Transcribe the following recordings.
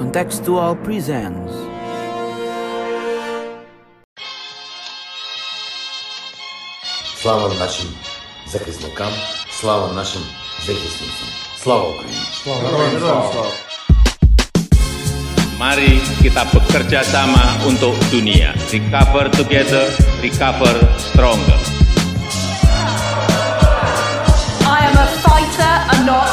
Contextual presents Слава нашим захисникам, слава нашим захисницям. Слава Україні! Mari kita bekerja sama untuk dunia. Recover together, recover stronger. I am a fighter and not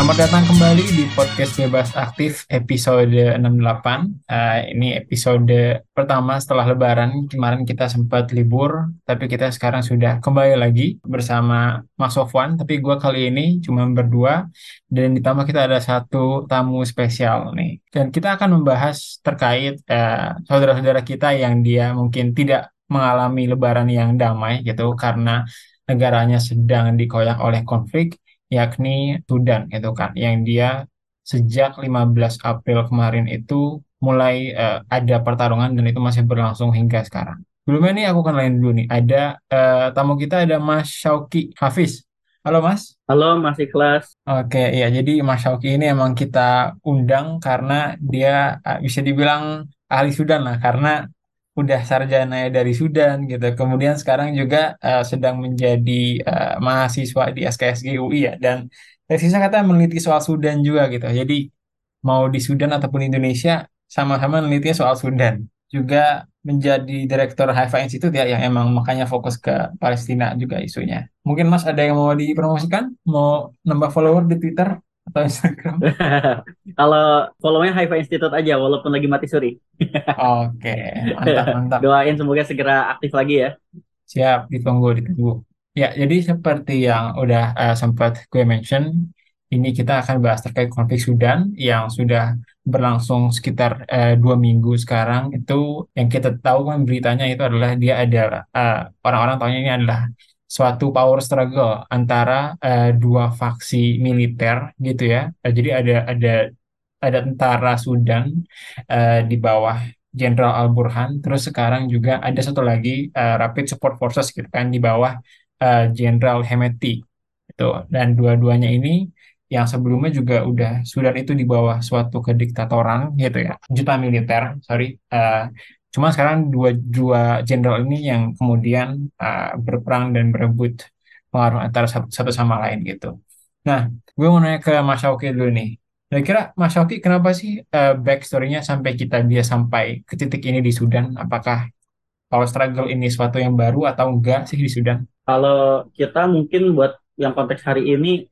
Selamat datang kembali di podcast Bebas Aktif episode 68. Uh, ini episode pertama setelah lebaran. Kemarin kita sempat libur, tapi kita sekarang sudah kembali lagi bersama Mas Sofwan. Tapi gue kali ini cuma berdua, dan ditambah kita ada satu tamu spesial nih. Dan kita akan membahas terkait uh, saudara-saudara kita yang dia mungkin tidak mengalami lebaran yang damai gitu, karena negaranya sedang dikoyak oleh konflik yakni Sudan gitu kan yang dia sejak 15 April kemarin itu mulai uh, ada pertarungan dan itu masih berlangsung hingga sekarang. Sebelumnya nih aku kenalin dulu nih ada uh, tamu kita ada Mas Syauki Hafiz. Halo Mas. Halo Mas Ikhlas. Oke, ya jadi Mas Syauki ini emang kita undang karena dia uh, bisa dibilang ahli Sudan lah karena udah sarjana dari Sudan gitu. Kemudian sekarang juga uh, sedang menjadi uh, mahasiswa di SKSG UI ya dan tesisnya kata meneliti soal Sudan juga gitu. Jadi mau di Sudan ataupun Indonesia sama-sama meneliti soal Sudan. Juga menjadi direktur Haifa Institute ya yang emang makanya fokus ke Palestina juga isunya. Mungkin Mas ada yang mau dipromosikan? Mau nambah follower di Twitter? Atau Instagram? Kalau follow-nya Haifa Institute aja walaupun lagi mati suri. Oke, mantap mantap. Doain semoga segera aktif lagi ya. Siap, ditunggu ditunggu. Ya, jadi seperti yang udah uh, sempat gue mention, ini kita akan bahas terkait konflik Sudan yang sudah berlangsung sekitar uh, dua minggu sekarang. Itu yang kita tahu kan beritanya itu adalah dia adalah uh, orang-orang tahunya ini adalah suatu power struggle antara uh, dua faksi militer gitu ya. Uh, jadi ada ada ada tentara Sudan uh, di bawah Jenderal Al Burhan. Terus sekarang juga ada satu lagi uh, Rapid Support Forces gitu kan di bawah Jenderal uh, Hemeti. Itu dan dua-duanya ini yang sebelumnya juga udah Sudan itu di bawah suatu kediktatoran gitu ya, juta militer, sorry. Uh, Cuma sekarang dua dua jenderal ini yang kemudian uh, berperang dan berebut pengaruh antara satu, sama lain gitu. Nah, gue mau nanya ke Mas Syauki dulu nih. Kira-kira Mas Syauki kenapa sih uh, backstory-nya sampai kita dia sampai ke titik ini di Sudan? Apakah power struggle ini suatu yang baru atau enggak sih di Sudan? Kalau kita mungkin buat yang konteks hari ini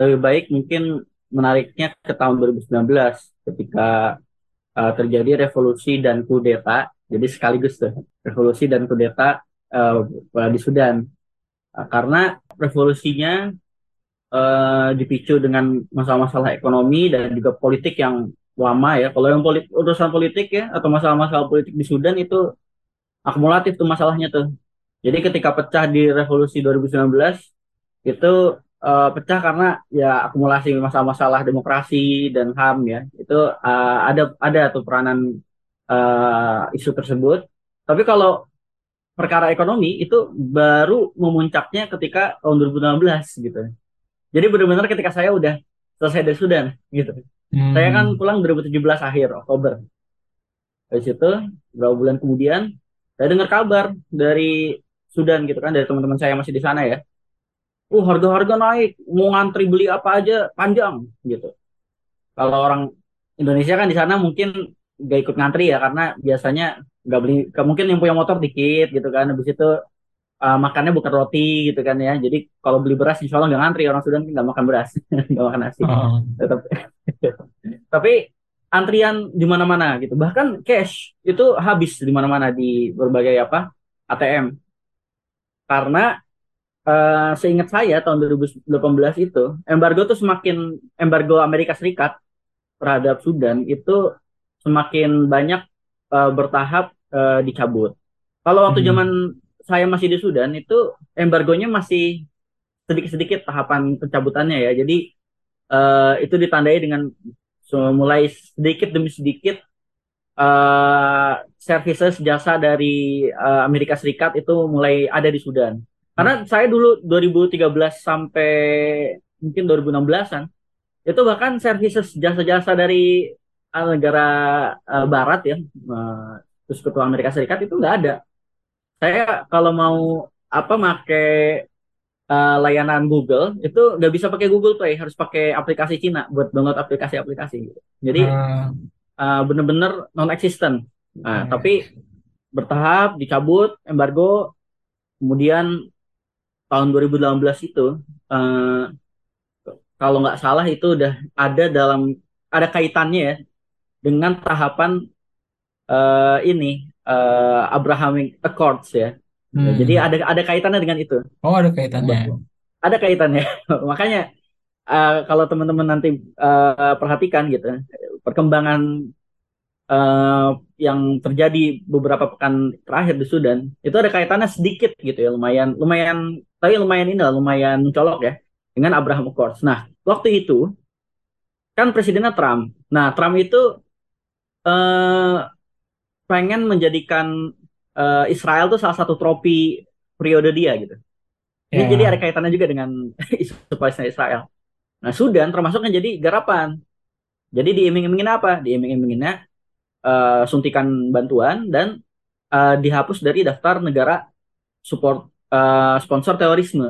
lebih baik mungkin menariknya ke tahun 2019 ketika uh, terjadi revolusi dan kudeta. Jadi sekaligus tuh revolusi dan kudeta uh, di Sudan. Uh, karena revolusinya uh, dipicu dengan masalah-masalah ekonomi dan juga politik yang lama ya. Kalau yang polit urusan politik ya atau masalah-masalah politik di Sudan itu akumulatif tuh masalahnya tuh. Jadi ketika pecah di revolusi 2019 itu uh, pecah karena ya akumulasi masalah-masalah demokrasi dan HAM ya. Itu uh, ada ada tuh peranan uh, isu tersebut. Tapi kalau perkara ekonomi itu baru memuncaknya ketika tahun 2016 gitu. Jadi benar-benar ketika saya udah selesai dari Sudan gitu. Hmm. saya kan pulang 2017 akhir Oktober. Dari situ beberapa bulan kemudian saya dengar kabar dari Sudan gitu kan dari teman-teman saya yang masih di sana ya uh harga-harga naik. Mau ngantri beli apa aja panjang gitu. Kalau orang Indonesia kan di sana mungkin gak ikut ngantri ya karena biasanya nggak beli mungkin yang punya motor dikit gitu kan. Habis itu uh, makannya bukan roti gitu kan ya. Jadi kalau beli beras insya Allah nggak ngantri. Orang Sudan nggak makan beras nggak makan nasi. Oh. tapi, tapi antrian di mana-mana gitu. Bahkan cash itu habis di mana-mana di berbagai apa ATM karena uh, seingat saya tahun 2018 itu embargo tuh semakin embargo Amerika Serikat terhadap Sudan itu semakin banyak uh, bertahap uh, dicabut. Kalau waktu hmm. zaman saya masih di Sudan itu embargonya masih sedikit-sedikit tahapan pencabutannya ya. Jadi uh, itu ditandai dengan mulai sedikit demi sedikit uh, services jasa dari uh, Amerika Serikat itu mulai ada di Sudan Karena saya dulu 2013 sampai mungkin 2016-an itu bahkan services jasa-jasa dari uh, negara uh, barat ya uh, terus ketua Amerika Serikat itu nggak ada. Saya kalau mau apa make uh, layanan Google itu nggak bisa pakai Google Play harus pakai aplikasi Cina buat download aplikasi-aplikasi jadi Hmm, uh, bener-bener non existent nah Oke. tapi bertahap dicabut embargo kemudian tahun 2018 itu uh, kalau nggak salah itu udah ada dalam ada kaitannya ya dengan tahapan uh, ini uh, Abrahamic Accords ya Hmm. jadi ada ada kaitannya dengan itu Oh, ada kaitannya. ada kaitannya. Makanya uh, kalau teman-teman nanti uh, perhatikan gitu, perkembangan uh, yang terjadi beberapa pekan terakhir di Sudan itu ada kaitannya sedikit gitu ya, lumayan lumayan tapi lumayan ini lah, lumayan mencolok ya dengan Abraham Accords. Nah, waktu itu kan presidennya Trump. Nah, Trump itu uh, pengen menjadikan uh, Israel tuh salah satu trofi periode dia gitu. Ini Ya. jadi ada kaitannya juga dengan isu Palestina Israel. Nah, Sudan termasuk yang jadi garapan. Jadi diiming-imingin apa? Diiming-iminginnya eh, suntikan bantuan dan eh, dihapus dari daftar negara support eh, sponsor terorisme.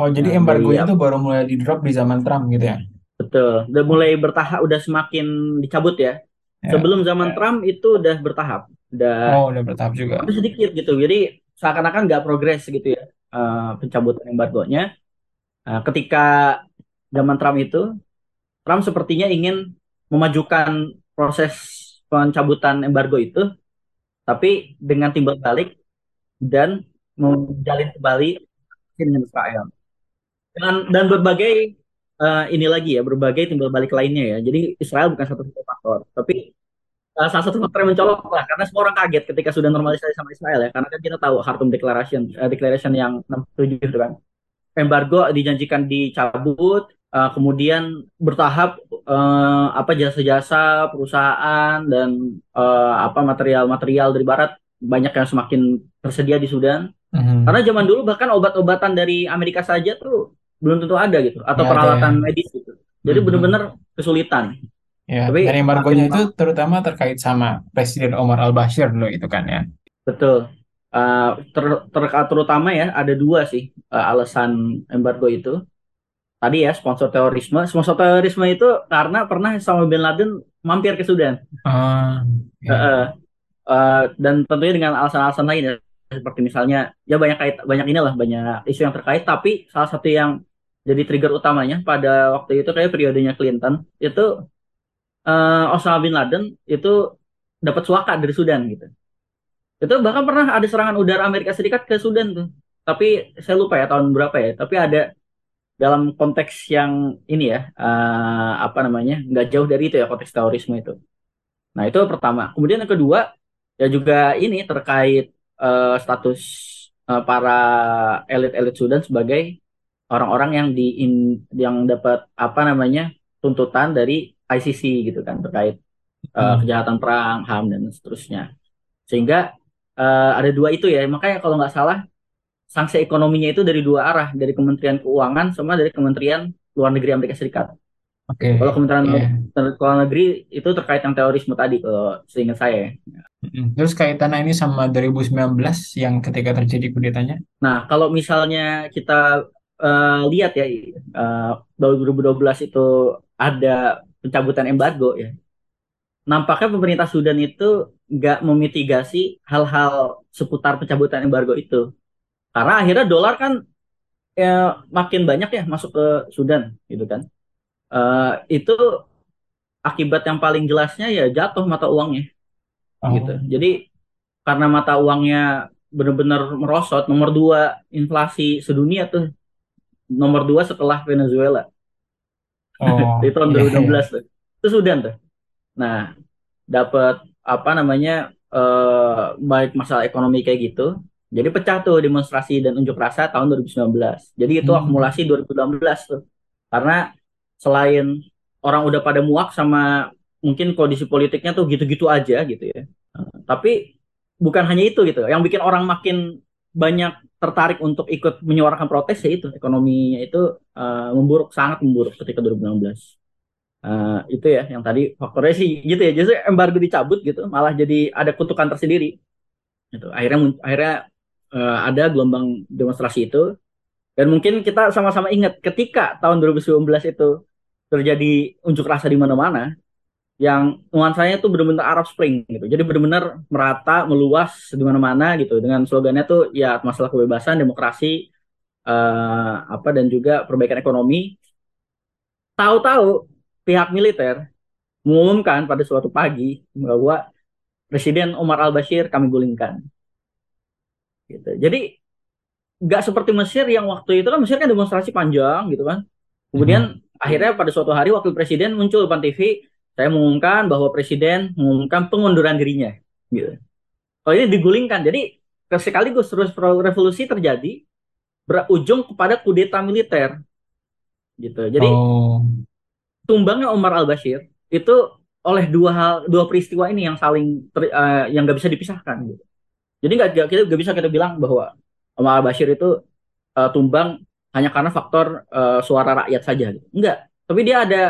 Oh, jadi Nah, embargo itu baru mulai di drop di zaman Trump gitu ya? Betul. Udah mulai bertahap, udah semakin dicabut ya. Ya. Sebelum zaman Trump itu udah bertahap, udah Oh, udah bertahap juga. tapi sedikit gitu. Jadi seakan-akan nggak progres gitu ya eh, pencabutan embargonya. Nah, ketika zaman Trump itu, Trump sepertinya ingin memajukan proses pencabutan embargo itu, tapi dengan timbal balik dan menjalin kembali dengan Israel. Dan, dan berbagai eh, ini lagi ya, berbagai timbal balik lainnya ya. Jadi Israel bukan satu faktor, tapi eh, salah satu faktor yang mencolok lah karena semua orang kaget ketika sudah normalisasi sama Israel ya karena kan kita tahu Khartoum Declaration eh, Declaration yang 67 itu kan embargo dijanjikan dicabut eh, kemudian bertahap eh, apa jasa-jasa perusahaan dan eh, apa material-material dari barat banyak yang semakin tersedia di Sudan Mhm. karena zaman dulu bahkan obat-obatan dari Amerika saja tuh belum tentu ada gitu atau ada peralatan ya. medis gitu jadi Mhm. benar-benar kesulitan Ya, Tapi dan embargonya itu terutama terkait sama Presiden Omar al-Bashir dulu itu kan ya. Betul. Uh, ter, ter- terutama ya ada dua sih uh, alasan embargo itu. Tadi ya sponsor terorisme. Sponsor terorisme itu karena pernah sama Bin Laden mampir ke Sudan. Ah, ya. Uh, uh, dan tentunya dengan alasan-alasan lain ya. Seperti misalnya ya banyak kait banyak inilah banyak isu yang terkait. Tapi salah satu yang jadi trigger utamanya pada waktu itu kayak periodenya Clinton itu uh, Osama Bin Laden itu dapat suaka dari Sudan gitu. Itu bahkan pernah ada serangan udara Amerika Serikat ke Sudan tuh. Tapi saya lupa ya tahun berapa ya. Tapi ada dalam konteks yang ini ya, eh, apa namanya, nggak jauh dari itu ya konteks terorisme itu. Nah itu pertama. Kemudian yang kedua ya juga ini terkait eh, status eh, para elit-elit Sudan sebagai orang-orang yang di in- yang dapat apa namanya tuntutan dari ICC gitu kan terkait eh, Hmm. kejahatan perang, HAM dan seterusnya. Sehingga eh, ada dua itu ya. Makanya kalau nggak salah sanksi ekonominya itu dari dua arah, dari Kementerian Keuangan sama dari Kementerian Luar Negeri Amerika Serikat. Oke. Kalau Kementerian Iya. Luar Negeri itu terkait yang terorisme tadi, kalau seingat saya. ya. Terus kaitannya ini sama 2019 yang ketika terjadi kudetanya? Nah, kalau misalnya kita eh, lihat ya, eh, 2012 itu ada pencabutan embargo ya. Nampaknya pemerintah Sudan itu nggak memitigasi hal-hal seputar pencabutan embargo itu. Karena akhirnya dolar kan ya, makin banyak ya masuk ke Sudan gitu kan. Eh, itu akibat yang paling jelasnya ya jatuh mata uangnya Oh. gitu. Jadi karena mata uangnya benar-benar merosot, nomor dua inflasi sedunia tuh, nomor dua setelah Venezuela Oh, di tahun iya, iya. 2016 tuh, itu Sudan tuh. Nah, dapat apa namanya eh, baik masalah ekonomi kayak gitu, jadi pecah tuh demonstrasi dan unjuk rasa tahun 2019. Jadi itu Hmm. akumulasi 2016 tuh, karena selain orang udah pada muak sama mungkin kondisi politiknya tuh gitu-gitu aja gitu ya. Eh, Tapi bukan hanya itu gitu. Yang bikin orang makin banyak tertarik untuk ikut menyuarakan protes ya itu ekonominya itu uh, memburuk sangat memburuk ketika 2016 uh, itu ya yang tadi faktornya sih gitu ya justru embargo dicabut gitu malah jadi ada kutukan tersendiri itu akhirnya akhirnya uh, ada gelombang demonstrasi itu dan mungkin kita sama-sama ingat ketika tahun 2019 itu terjadi unjuk rasa di mana-mana yang nuansanya tuh benar-benar Arab Spring gitu. Jadi benar-benar merata, meluas di mana-mana gitu dengan slogannya tuh ya masalah kebebasan, demokrasi uh, apa dan juga perbaikan ekonomi. Tahu-tahu pihak militer mengumumkan pada suatu pagi bahwa Presiden Omar al-Bashir kami gulingkan. Gitu. Jadi nggak seperti Mesir yang waktu itu kan Mesir kan demonstrasi panjang gitu kan. Kemudian hmm. akhirnya pada suatu hari wakil presiden muncul di TV saya mengumumkan bahwa presiden mengumumkan pengunduran dirinya gitu. Kalau ini digulingkan, jadi sekaligus terus revolusi terjadi berujung kepada kudeta militer gitu. Jadi oh. tumbangnya Omar al Bashir itu oleh dua hal dua peristiwa ini yang saling ter, uh, yang nggak bisa dipisahkan gitu. Jadi nggak kita nggak bisa kita bilang bahwa Omar Bashir itu uh, tumbang hanya karena faktor uh, suara rakyat saja gitu. Enggak, tapi dia ada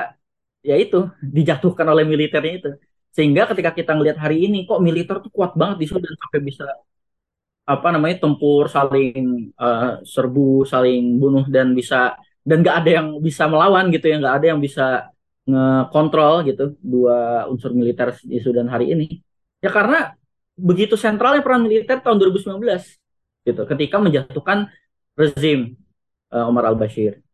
ya itu dijatuhkan oleh militernya itu. Sehingga ketika kita ngelihat hari ini kok militer tuh kuat banget di Sudan sampai bisa apa namanya tempur saling uh, serbu saling bunuh dan bisa dan nggak ada yang bisa melawan gitu ya. Nggak ada yang bisa ngekontrol gitu dua unsur militer di Sudan hari ini. Ya karena begitu sentralnya peran militer tahun 2019 gitu ketika menjatuhkan rezim uh, Omar al Bashir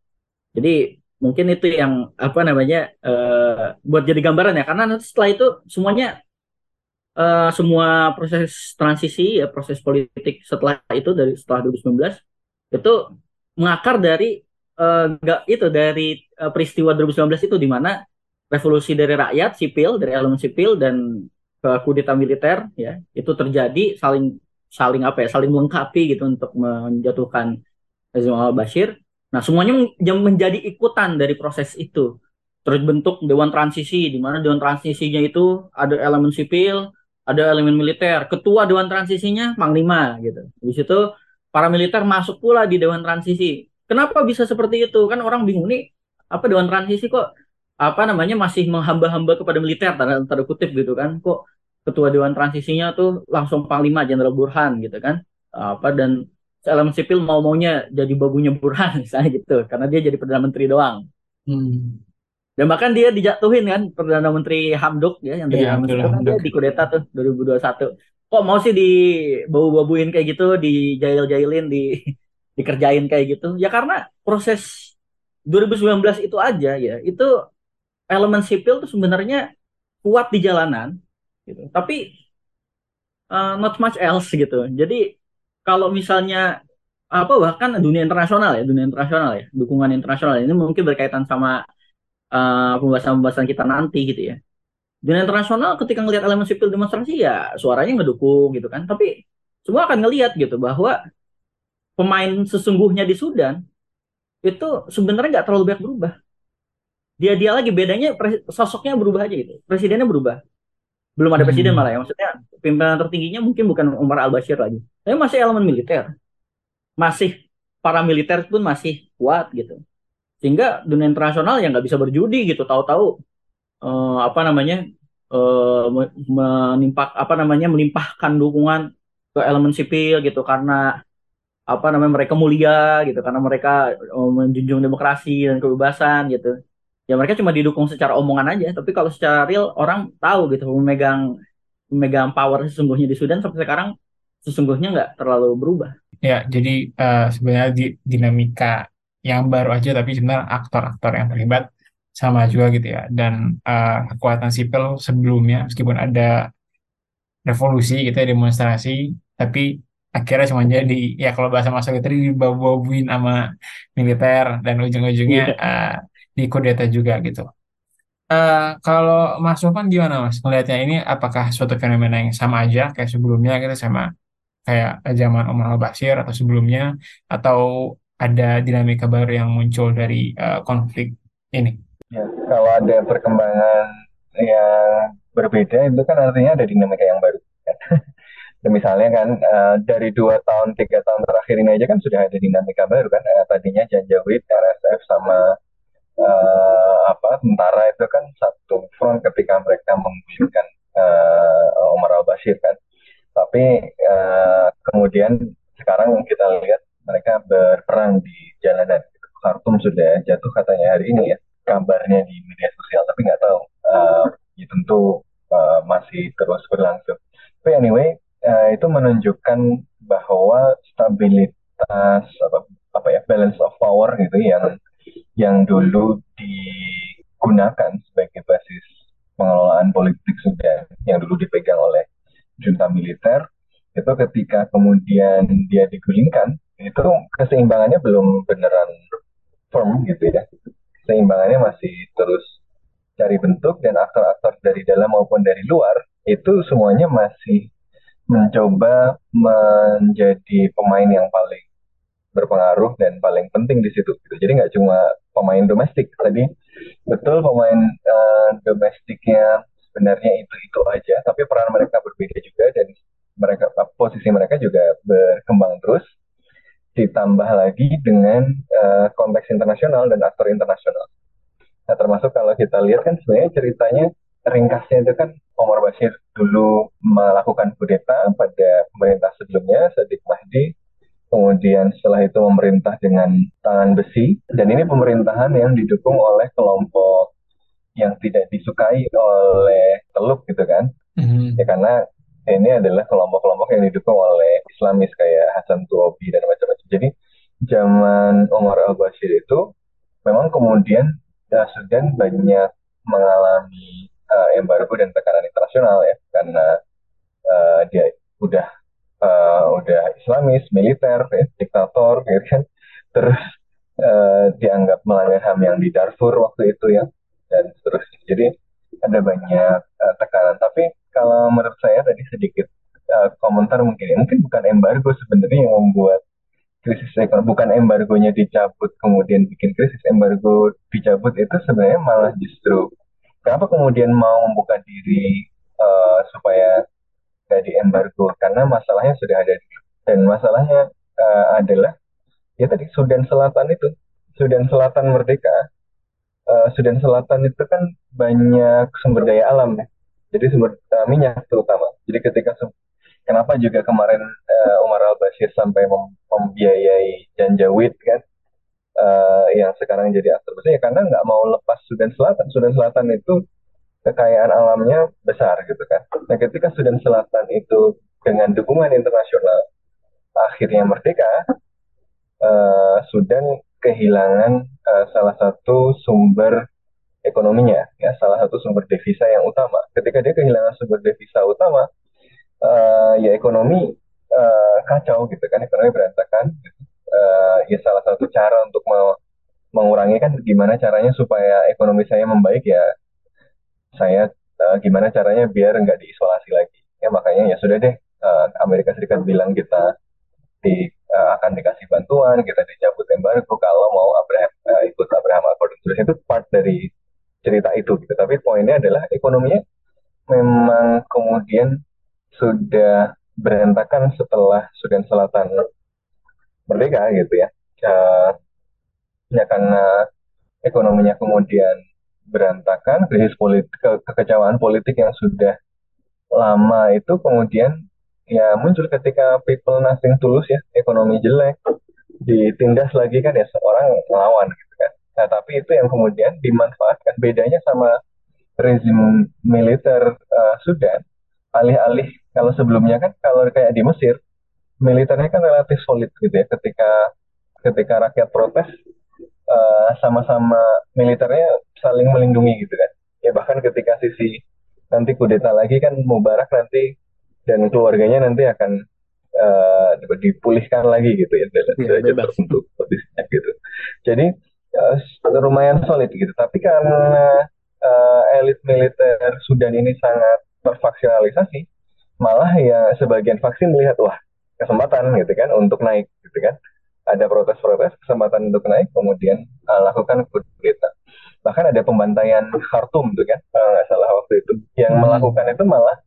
jadi mungkin itu yang apa namanya uh, buat jadi gambaran ya karena nanti setelah itu semuanya uh, semua proses transisi ya proses politik setelah itu dari setelah 2019 itu mengakar dari uh, itu dari uh, peristiwa 2019 itu di mana revolusi dari rakyat sipil dari elemen sipil dan ke kudeta militer ya itu terjadi saling saling apa ya saling melengkapi gitu untuk menjatuhkan rezim al Bashir Nah, semuanya menjadi ikutan dari proses itu. Terbentuk dewan transisi, di mana dewan transisinya itu ada elemen sipil, ada elemen militer. Ketua dewan transisinya panglima gitu. Di situ para militer masuk pula di dewan transisi. Kenapa bisa seperti itu? Kan orang bingung nih, apa dewan transisi kok apa namanya masih menghamba-hamba kepada militer tanda, tanda kutip gitu kan? Kok ketua dewan transisinya tuh langsung panglima Jenderal Burhan gitu kan? Apa dan elemen sipil mau maunya jadi babunya Burhan misalnya gitu. Karena dia jadi perdana menteri doang. Hmm. dan bahkan dia dijatuhin kan perdana menteri Hamdok ya yang yeah, menteri kan dia di kudeta tuh 2021 kok mau sih di babu-babuin kayak gitu dijail-jailin di dikerjain kayak gitu? Ya karena proses 2019 itu aja ya itu elemen sipil tuh sebenarnya kuat di jalanan gitu. Tapi uh, not much else gitu. Jadi kalau misalnya apa bahkan dunia internasional ya dunia internasional ya dukungan internasional ini mungkin berkaitan sama uh, pembahasan-pembahasan kita nanti gitu ya. Dunia internasional ketika ngelihat elemen sipil demonstrasi ya suaranya ngedukung gitu kan. Tapi semua akan ngelihat gitu bahwa pemain sesungguhnya di Sudan itu sebenarnya nggak terlalu banyak berubah. Dia dia lagi bedanya sosoknya berubah aja gitu presidennya berubah belum ada presiden hmm. malah ya maksudnya pimpinan tertingginya mungkin bukan Umar al Bashir lagi. Tapi masih elemen militer. Masih para militer pun masih kuat gitu. Sehingga dunia internasional yang nggak bisa berjudi gitu. Tahu-tahu uh, apa namanya uh, menimpak apa namanya melimpahkan dukungan ke elemen sipil gitu. Karena apa namanya mereka mulia gitu. Karena mereka uh, menjunjung demokrasi dan kebebasan gitu ya mereka cuma didukung secara omongan aja tapi kalau secara real orang tahu gitu memegang memegang power sesungguhnya di Sudan sampai sekarang sesungguhnya nggak terlalu berubah ya jadi uh, sebenarnya di, dinamika yang baru aja tapi sebenarnya aktor-aktor yang terlibat sama juga gitu ya dan uh, kekuatan sipil sebelumnya meskipun ada revolusi gitu ya demonstrasi tapi akhirnya cuma jadi ya kalau bahasa masuk itu dibawa-bawain sama militer dan ujung-ujungnya yeah. uh, di kudeta juga gitu. Uh, kalau Mas Sofan gimana Mas melihatnya ini apakah suatu fenomena yang sama aja kayak sebelumnya gitu sama kayak zaman Omar al-Bashir atau sebelumnya atau ada dinamika baru yang muncul dari uh, konflik ini? Ya, kalau ada perkembangan yang berbeda itu kan artinya ada dinamika yang baru. Dan misalnya kan uh, dari dua tahun tiga tahun terakhir ini aja kan sudah ada dinamika baru kan uh, tadinya Janjawid RSF sama uh, apa tentara itu kan satu front ketika mereka menggulingkan uh, Omar al Bashir kan. Tapi uh, kemudian sekarang kita lihat mereka berperang di jalanan. Khartoum sudah jatuh katanya hari ini ya kabarnya di media sosial tapi nggak tahu. Uh, ya tentu uh, masih terus berlangsung. Tapi anyway uh, itu menunjukkan bahwa stabilitas apa apa ya balance of power gitu yang yang dulu digunakan sebagai basis pengelolaan politik Sudan yang dulu dipegang oleh junta militer itu ketika kemudian dia digulingkan itu keseimbangannya belum beneran firm gitu ya. Keseimbangannya masih terus cari bentuk dan aktor-aktor dari dalam maupun dari luar itu semuanya masih mencoba menjadi pemain yang paling berpengaruh dan paling penting di situ gitu. Jadi nggak cuma pemain domestik tadi betul pemain uh, domestiknya sebenarnya itu itu aja, tapi peran mereka berbeda juga dan mereka posisi mereka juga berkembang terus ditambah lagi dengan uh, konteks internasional dan aktor internasional. Nah termasuk kalau kita lihat kan sebenarnya ceritanya ringkasnya itu kan Omar Bashir dulu melakukan kudeta pada pemerintah sebelumnya, Sadiq Mahdi, kemudian setelah itu memerintah dengan tangan besi, dan ini pemerintahan yang didukung oleh kelompok yang tidak disukai oleh Teluk gitu kan, mm-hmm. ya karena ini adalah kelompok-kelompok yang didukung oleh Islamis kayak Hasan Tuobi dan macam-macam. Jadi zaman Omar al Bashir itu memang kemudian ya, Sudan banyak mengalami uh, embargo dan tekanan internasional ya karena uh, dia udah uh, udah Islamis, militer, ya, diktator, gitu kan. Terus uh, dianggap melanggar HAM yang di Darfur waktu itu ya dan terus jadi ada banyak uh, tekanan. Tapi kalau menurut saya tadi sedikit uh, komentar mungkin ya, mungkin bukan embargo sebenarnya yang membuat krisis ekonomi bukan embargonya dicabut kemudian bikin krisis embargo dicabut itu sebenarnya malah justru kenapa kemudian mau membuka diri uh, supaya nggak di embargo karena masalahnya sudah ada dan masalahnya uh, adalah ya tadi Sudan Selatan itu Sudan Selatan merdeka uh, Sudan Selatan itu kan banyak sumber daya alam ya jadi sumber uh, minyak terutama jadi ketika kenapa juga kemarin uh, Umar al Bashir sampai mem membiayai Janjawid kan uh, yang sekarang jadi aktor besar ya karena nggak mau lepas Sudan Selatan. Sudan Selatan itu kekayaan alamnya besar gitu kan. Nah ketika Sudan Selatan itu dengan dukungan internasional akhirnya merdeka, uh, Sudan kehilangan uh, salah satu sumber ekonominya, ya salah satu sumber devisa yang utama. Ketika dia kehilangan sumber devisa utama, uh, ya ekonomi uh, kacau gitu kan, ekonomi berantakan. Uh, ya salah satu cara untuk mau mengurangi kan gimana caranya supaya ekonomi saya membaik ya saya uh, gimana caranya biar nggak diisolasi lagi. Ya makanya ya sudah deh uh, Amerika Serikat bilang kita di uh, akan dikasih bantuan kita dicabut embargo kalau mau Abraham uh, ikut Abraham Accord terus itu part dari cerita itu gitu. Tapi poinnya adalah ekonominya memang kemudian sudah berantakan setelah Sudan Selatan merdeka gitu ya. Uh, ya karena ekonominya kemudian berantakan, krisis politik, ke kekecewaan politik yang sudah lama itu kemudian ya muncul ketika people nothing tulus ya, ekonomi jelek, ditindas lagi kan ya seorang melawan gitu kan. Nah tapi itu yang kemudian dimanfaatkan. Bedanya sama rezim militer uh, Sudan, alih-alih kalau sebelumnya kan kalau kayak di Mesir militernya kan relatif solid gitu ya ketika ketika rakyat protes uh, sama-sama militernya saling melindungi gitu kan. Ya bahkan ketika sisi nanti kudeta lagi kan Mubarak nanti dan keluarganya nanti akan uh, dipulihkan lagi gitu ya dalam ya, tertentu posisinya gitu. Jadi uh, lumayan solid gitu. Tapi karena uh, elit militer Sudan ini sangat terfaksionalisasi malah ya sebagian vaksin melihat wah kesempatan gitu kan untuk naik gitu kan ada protes-protes kesempatan untuk naik kemudian uh, lakukan kudeta bahkan ada pembantaian Khartoum tuh kan kalau nggak salah waktu itu yang hmm. melakukan itu malah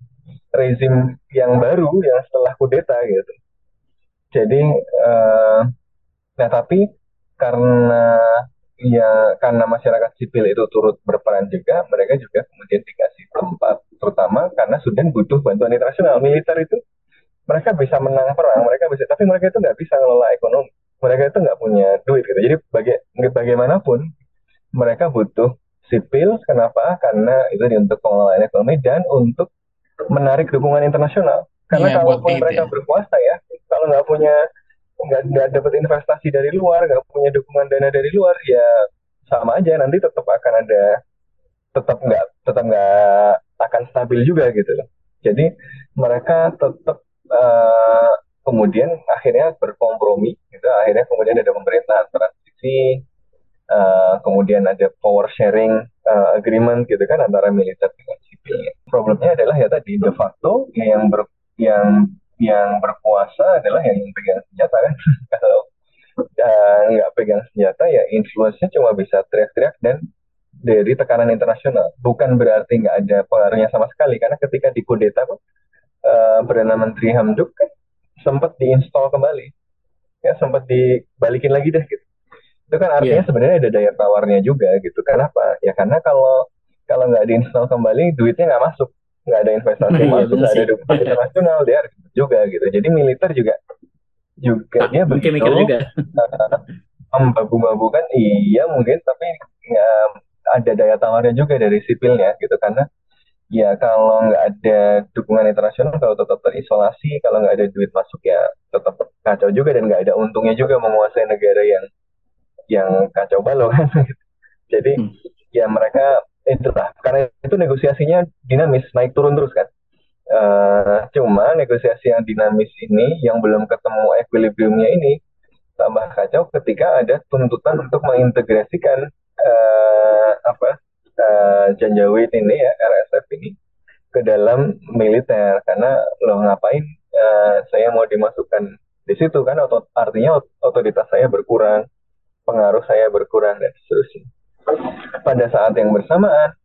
rezim yang baru yang setelah kudeta gitu. Jadi uh, nah tapi karena ya karena masyarakat sipil itu turut berperan juga, mereka juga kemudian dikasih tempat, terutama karena Sudan butuh bantuan internasional. Militer itu mereka bisa menang perang, mereka bisa, tapi mereka itu nggak bisa ngelola ekonomi, mereka itu nggak punya duit gitu. Jadi baga bagaimanapun mereka butuh sipil, kenapa? Karena itu untuk pengelolaan ekonomi dan untuk menarik dukungan internasional. Karena ya, kalaupun mereka ya. berkuasa ya, kalau nggak punya nggak nggak dapat investasi dari luar, nggak punya dukungan dana dari luar, ya sama aja nanti tetap akan ada tetap nggak tetap nggak akan stabil juga gitu loh. Jadi mereka tetap uh, kemudian akhirnya berkompromi, gitu. Akhirnya kemudian ada pemerintahan transisi, uh, kemudian ada power sharing uh, agreement gitu kan antara militer dengan sipil. Problemnya adalah ya tadi de facto yang ber, yang yang berkuasa adalah yang pegang senjata kan kalau uh, nggak pegang senjata ya influence-nya cuma bisa teriak-teriak dan dari tekanan internasional bukan berarti nggak ada pengaruhnya sama sekali karena ketika di kudeta uh, perdana menteri Hamduk kan sempat diinstal kembali. Ya sempat dibalikin lagi deh gitu. Itu kan artinya yeah. sebenarnya ada daya tawarnya juga gitu. Kenapa? Ya karena kalau kalau nggak diinstal kembali duitnya nggak masuk. Nggak ada investasi iya, masuk nggak ada dukungan internasional dia juga gitu. Jadi militer juga juga dia begitu mikir juga. Membabu kan iya mungkin tapi ya, ada daya tawarnya juga dari sipilnya gitu. Karena ya kalau nggak ada dukungan internasional kalau tetap terisolasi kalau nggak ada duit masuk ya tetap kacau juga dan nggak ada untungnya juga menguasai negara yang yang kacau balau kan. Jadi hmm. ya mereka itulah. Karena itu negosiasinya dinamis naik turun terus kan. Uh, cuma negosiasi yang dinamis ini yang belum ketemu equilibriumnya ini tambah kacau ketika ada tuntutan untuk mengintegrasikan uh, apa uh, Janjawid ini ya RSF ini ke dalam militer karena lo ngapain uh, saya mau dimasukkan di situ kan artinya otoritas saya berkurang pengaruh saya berkurang dan seterusnya pada saat yang bersamaan,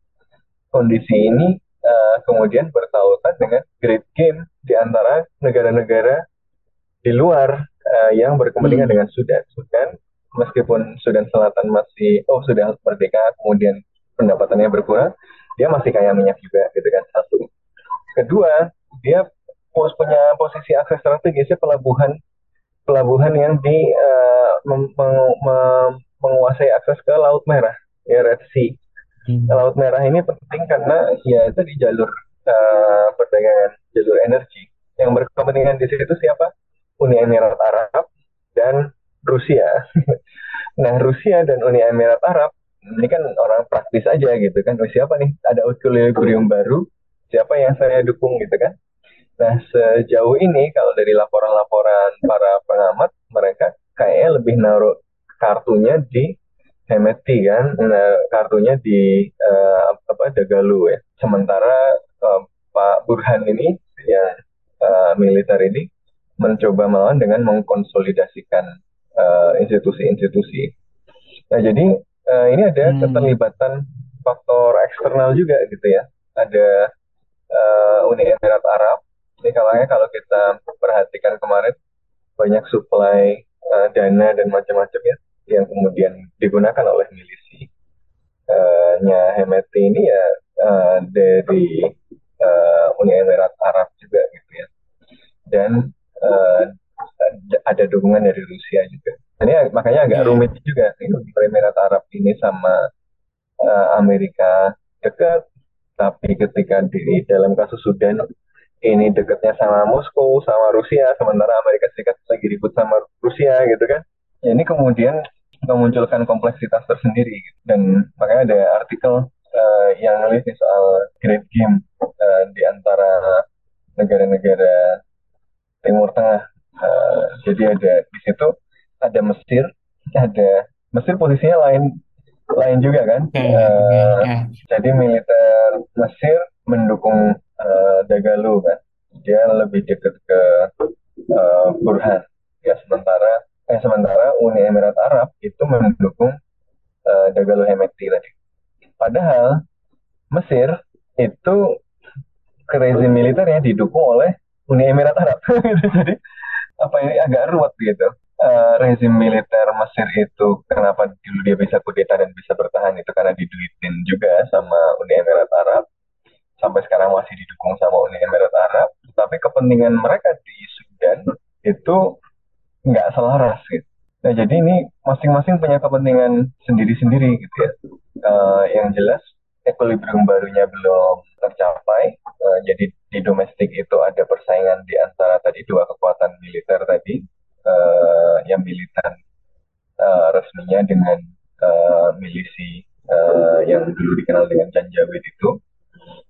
kondisi ini uh, kemudian bertautan dengan great game di antara negara-negara di luar uh, yang berkepentingan hmm. dengan Sudan. Sudan, meskipun Sudan Selatan masih, oh sudah merdeka, kemudian pendapatannya berkurang, dia masih kaya minyak juga, gitu kan, satu. Kedua, dia pos punya posisi akses strategisnya pelabuhan pelabuhan yang di uh, mem, mem, mem, menguasai akses ke Laut Merah ya Red Sea. Hmm. Laut Merah ini penting karena ya itu di jalur uh, perdagangan, jalur energi. Yang berkepentingan di situ siapa? Uni Emirat Arab dan Rusia. nah, Rusia dan Uni Emirat Arab ini kan orang praktis aja gitu kan. Oh, siapa nih? Ada equilibrium baru. Siapa yang saya dukung gitu kan? Nah, sejauh ini kalau dari laporan-laporan para pengamat, mereka kayaknya lebih naruh kartunya di Hemeti kan nah, kartunya di uh, apa Dagalu ya. Sementara uh, Pak Burhan ini yang uh, militer ini mencoba melawan dengan mengkonsolidasikan institusi-institusi. Uh, nah jadi uh, ini ada hmm. keterlibatan faktor eksternal juga gitu ya. Ada uh, Uni Emirat Arab. Ini kalanya kalau kita perhatikan kemarin banyak supply uh, dana dan macam-macam ya yang kemudian digunakan oleh milisi uh, nya Hemeti ini ya uh, dari uh, Uni Emirat Arab juga gitu ya dan uh, ada dukungan dari Rusia juga ini makanya agak iya. rumit juga Uni Emirat Arab ini sama uh, Amerika dekat tapi ketika di dalam kasus Sudan ini dekatnya sama Moskow sama Rusia sementara Amerika Serikat lagi ribut sama Rusia gitu kan ya ini kemudian memunculkan kompleksitas tersendiri dan makanya ada artikel uh, yang nulis soal great game uh, di antara negara-negara Timur Tengah. Uh, jadi ada di situ ada Mesir, ada Mesir posisinya lain lain juga kan. Okay, uh, okay, Jadi militer Mesir mendukung uh, Dagalu kan. Dia lebih dekat ke uh, Burhan. Ya sementara eh, sementara Uni Emirat Arab itu mendukung uh, Dagalo Hemeti tadi. Padahal Mesir itu rezim militer yang didukung oleh Uni Emirat Arab. Jadi apa ini agak ruwet gitu. Uh, rezim militer Mesir itu kenapa dulu dia bisa kudeta dan bisa bertahan itu karena diduitin juga sama Uni Emirat Arab sampai sekarang masih didukung sama Uni Emirat Arab tapi kepentingan mereka di Sudan itu nggak selaras gitu. Nah jadi ini masing-masing punya kepentingan sendiri-sendiri gitu ya. Uh, yang jelas equilibrium barunya belum tercapai. Uh, jadi di domestik itu ada persaingan di antara tadi dua kekuatan militer tadi, uh, yang militer uh, resminya dengan uh, milisi uh, yang dulu dikenal dengan Janjaweed itu.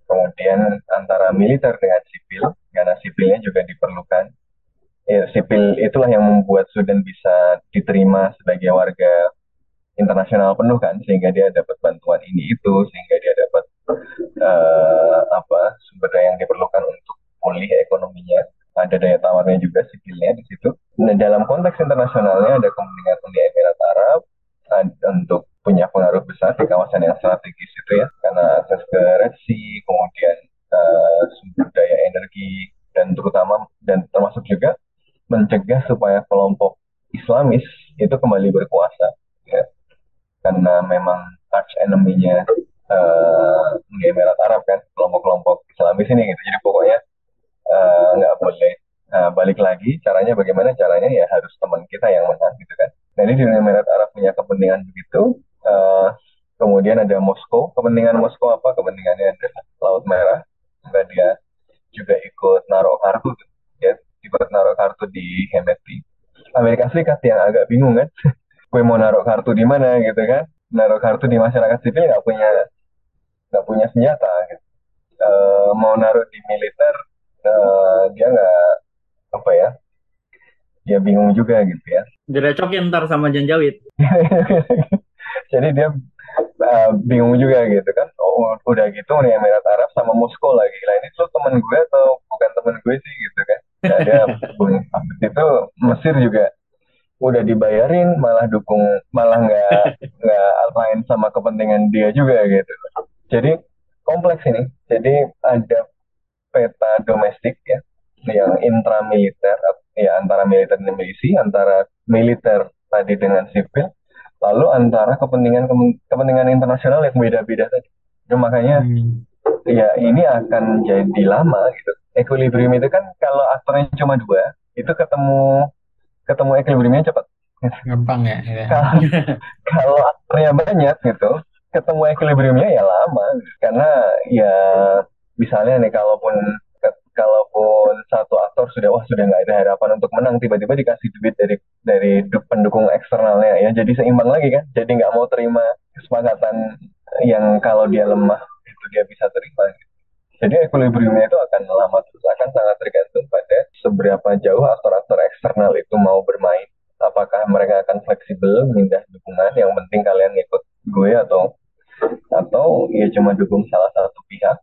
Kemudian antara militer dengan sipil, karena sipilnya juga diperlukan. Ya, sipil itulah yang membuat Sudan bisa diterima sebagai warga internasional penuh kan, sehingga dia dapat bantuan ini itu, sehingga dia dapat uh, apa sumber daya yang diperlukan untuk pulih ekonominya ada daya tawarnya juga sipilnya di situ. Nah, dalam konteks internasionalnya ada kepentingan Uni Emirat Arab untuk punya pengaruh besar di kawasan yang strategis itu ya, karena akses ke Red kemudian uh, sumber daya energi, dan terutama dan termasuk juga mencegah supaya kelompok Islamis itu kembali berkuasa, ya. karena memang arch enemy-nya uh, Uni Emirat Arab kan, kelompok-kelompok Islamis ini gitu. Jadi pokoknya Eh, nggak uh, boleh uh, balik lagi caranya bagaimana caranya ya harus teman kita yang menang gitu kan nah ini di Uni Emirat Arab punya kepentingan begitu uh, kemudian ada Moskow kepentingan Moskow apa kepentingannya ada Laut Merah sehingga dia juga ikut naruh kartu ya ikut naruh kartu di Hemeti Amerika Serikat yang agak bingung kan gue mau naruh kartu di mana gitu kan. Naruh kartu di masyarakat sipil nggak punya nggak punya senjata gitu. Uh, mau naruh di militer uh, dia nggak apa ya dia bingung juga gitu ya. Direcokin ntar sama Janjawid jadi dia uh, bingung juga gitu kan. Oh, udah gitu nih Emirat Arab sama Moskow lagi. Lah ini tuh temen gue atau bukan temen gue sih gitu kan. Nah, dia itu Mesir juga udah dibayarin malah dukung malah nggak nggak lain sama kepentingan dia juga gitu. Jadi kompleks ini. Jadi ada peta domestik ya yang intramiliter ya antara militer dan milisi antara militer tadi dengan sipil lalu antara kepentingan kepentingan internasional yang beda-beda tadi. Jadi makanya hmm. ya ini akan jadi lama gitu. Equilibrium itu kan kalau aktornya cuma dua itu ketemu ketemu equilibriumnya cepat. Gampang ya, ya. kalau aktornya banyak gitu ketemu equilibriumnya ya lama. Karena ya misalnya nih kalaupun kalaupun satu aktor sudah wah sudah nggak ada harapan untuk menang tiba-tiba dikasih duit dari dari pendukung eksternalnya ya jadi seimbang lagi kan. Jadi nggak mau terima kesepakatan yang kalau dia lemah itu dia bisa terima. Jadi equilibriumnya itu akan lama terus akan sangat tergantung pada seberapa jauh aktor-aktor eksternal itu mau bermain. Apakah mereka akan fleksibel mindah dukungan yang penting kalian ikut gue atau atau ya cuma dukung salah satu pihak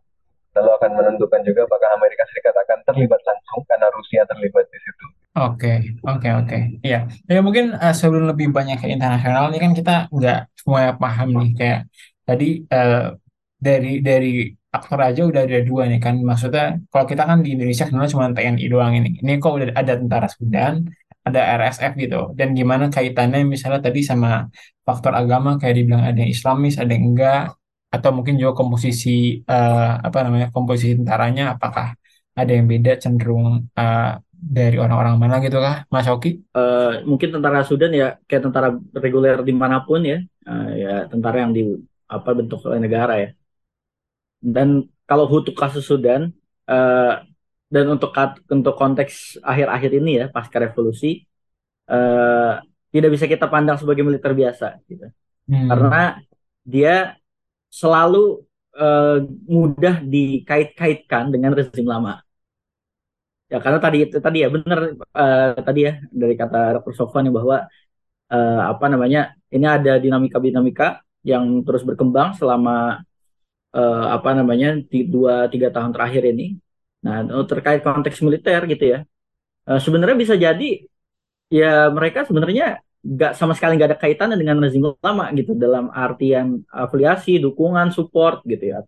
lalu akan menentukan juga apakah Amerika Serikat akan terlibat langsung karena Rusia terlibat di situ. Oke, oke, oke. Iya, ya mungkin uh, sebelum lebih banyak ke internasional ini kan kita nggak semua paham nih kayak tadi uh, dari dari aktor aja udah ada dua nih kan. Maksudnya kalau kita kan di Indonesia sebenarnya cuma TNI doang ini. Ini kok udah ada tentara Sudan, ada RSF gitu. Dan gimana kaitannya misalnya tadi sama faktor agama kayak dibilang ada yang Islamis, ada yang enggak atau mungkin juga komposisi uh, apa namanya komposisi tentaranya apakah ada yang beda cenderung uh, dari orang-orang mana gitu kah Mas Oki? Uh, mungkin tentara Sudan ya kayak tentara reguler di mana pun ya uh, ya tentara yang di apa bentuk oleh negara ya dan kalau untuk kasus Sudan uh, dan untuk untuk konteks akhir-akhir ini ya pasca revolusi uh, tidak bisa kita pandang sebagai militer biasa gitu hmm. karena dia selalu uh, mudah dikait-kaitkan dengan rezim lama. Ya karena tadi itu tadi ya benar uh, tadi ya dari kata Dr. Sofwan ya bahwa uh, apa namanya ini ada dinamika-dinamika yang terus berkembang selama uh, apa namanya di dua tiga tahun terakhir ini. Nah terkait konteks militer gitu ya, uh, sebenarnya bisa jadi ya mereka sebenarnya nggak sama sekali nggak ada kaitannya dengan rezim lama gitu dalam artian afiliasi, dukungan, support gitu ya.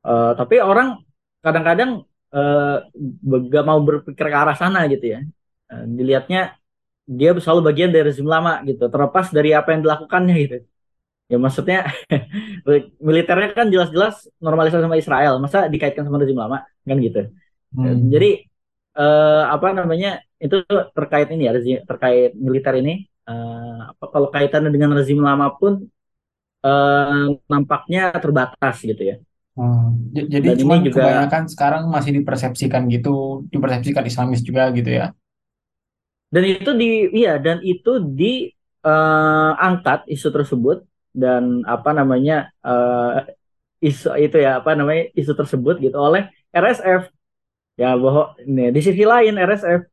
Uh, tapi orang kadang-kadang uh, gak mau berpikir ke arah sana gitu ya. Uh, dilihatnya dia selalu bagian dari rezim lama gitu, terlepas dari apa yang dilakukannya gitu. Ya maksudnya militernya kan jelas-jelas normalisasi sama Israel, masa dikaitkan sama rezim lama kan gitu. Hmm. Jadi uh, apa namanya itu terkait ini ya rezim, terkait militer ini uh, apa kalau kaitannya dengan rezim lama pun uh, nampaknya terbatas gitu ya. Hmm. Jadi Dan cuma juga kebanyakan sekarang masih dipersepsikan gitu, dipersepsikan Islamis juga gitu ya. Dan itu di iya dan itu di uh, angkat isu tersebut dan apa namanya uh, isu itu ya apa namanya isu tersebut gitu oleh RSF ya bahwa ini di sisi lain RSF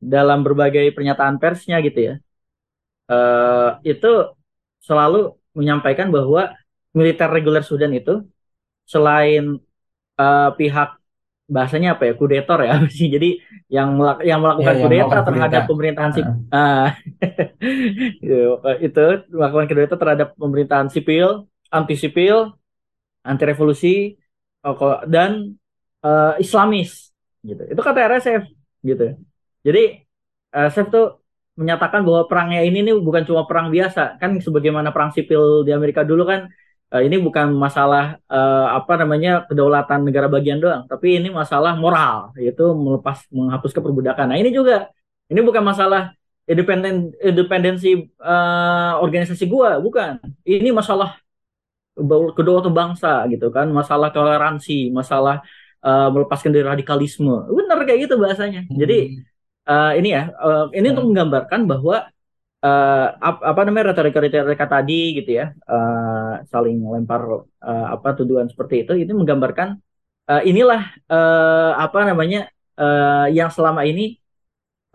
dalam berbagai pernyataan persnya gitu ya uh, itu selalu menyampaikan bahwa militer reguler Sudan itu selain uh, pihak bahasanya apa ya kudetor ya sih jadi yang melak yang melakukan ya, kudeta yang terhadap kudeta. pemerintahan sipil uh. itu melakukan kudeta terhadap pemerintahan sipil anti sipil anti revolusi dan uh, Islamis gitu. Itu kata RSF gitu. Jadi RSF tuh menyatakan bahwa perangnya ini nih bukan cuma perang biasa. Kan sebagaimana perang sipil di Amerika dulu kan uh, ini bukan masalah uh, apa namanya kedaulatan negara bagian doang, tapi ini masalah moral, yaitu melepas menghapuskan perbudakan. Nah ini juga ini bukan masalah independen independensi uh, organisasi gua, bukan. Ini masalah kedaulatan bangsa gitu kan, masalah toleransi, masalah uh, melepaskan dari radikalisme. Benar kayak gitu bahasanya. Jadi uh, ini ya, uh, ini hmm. untuk menggambarkan bahwa uh, apa namanya retorika-retorika tadi gitu ya uh, saling lempar uh, apa tuduhan seperti itu ini menggambarkan uh, inilah uh, apa namanya uh, yang selama ini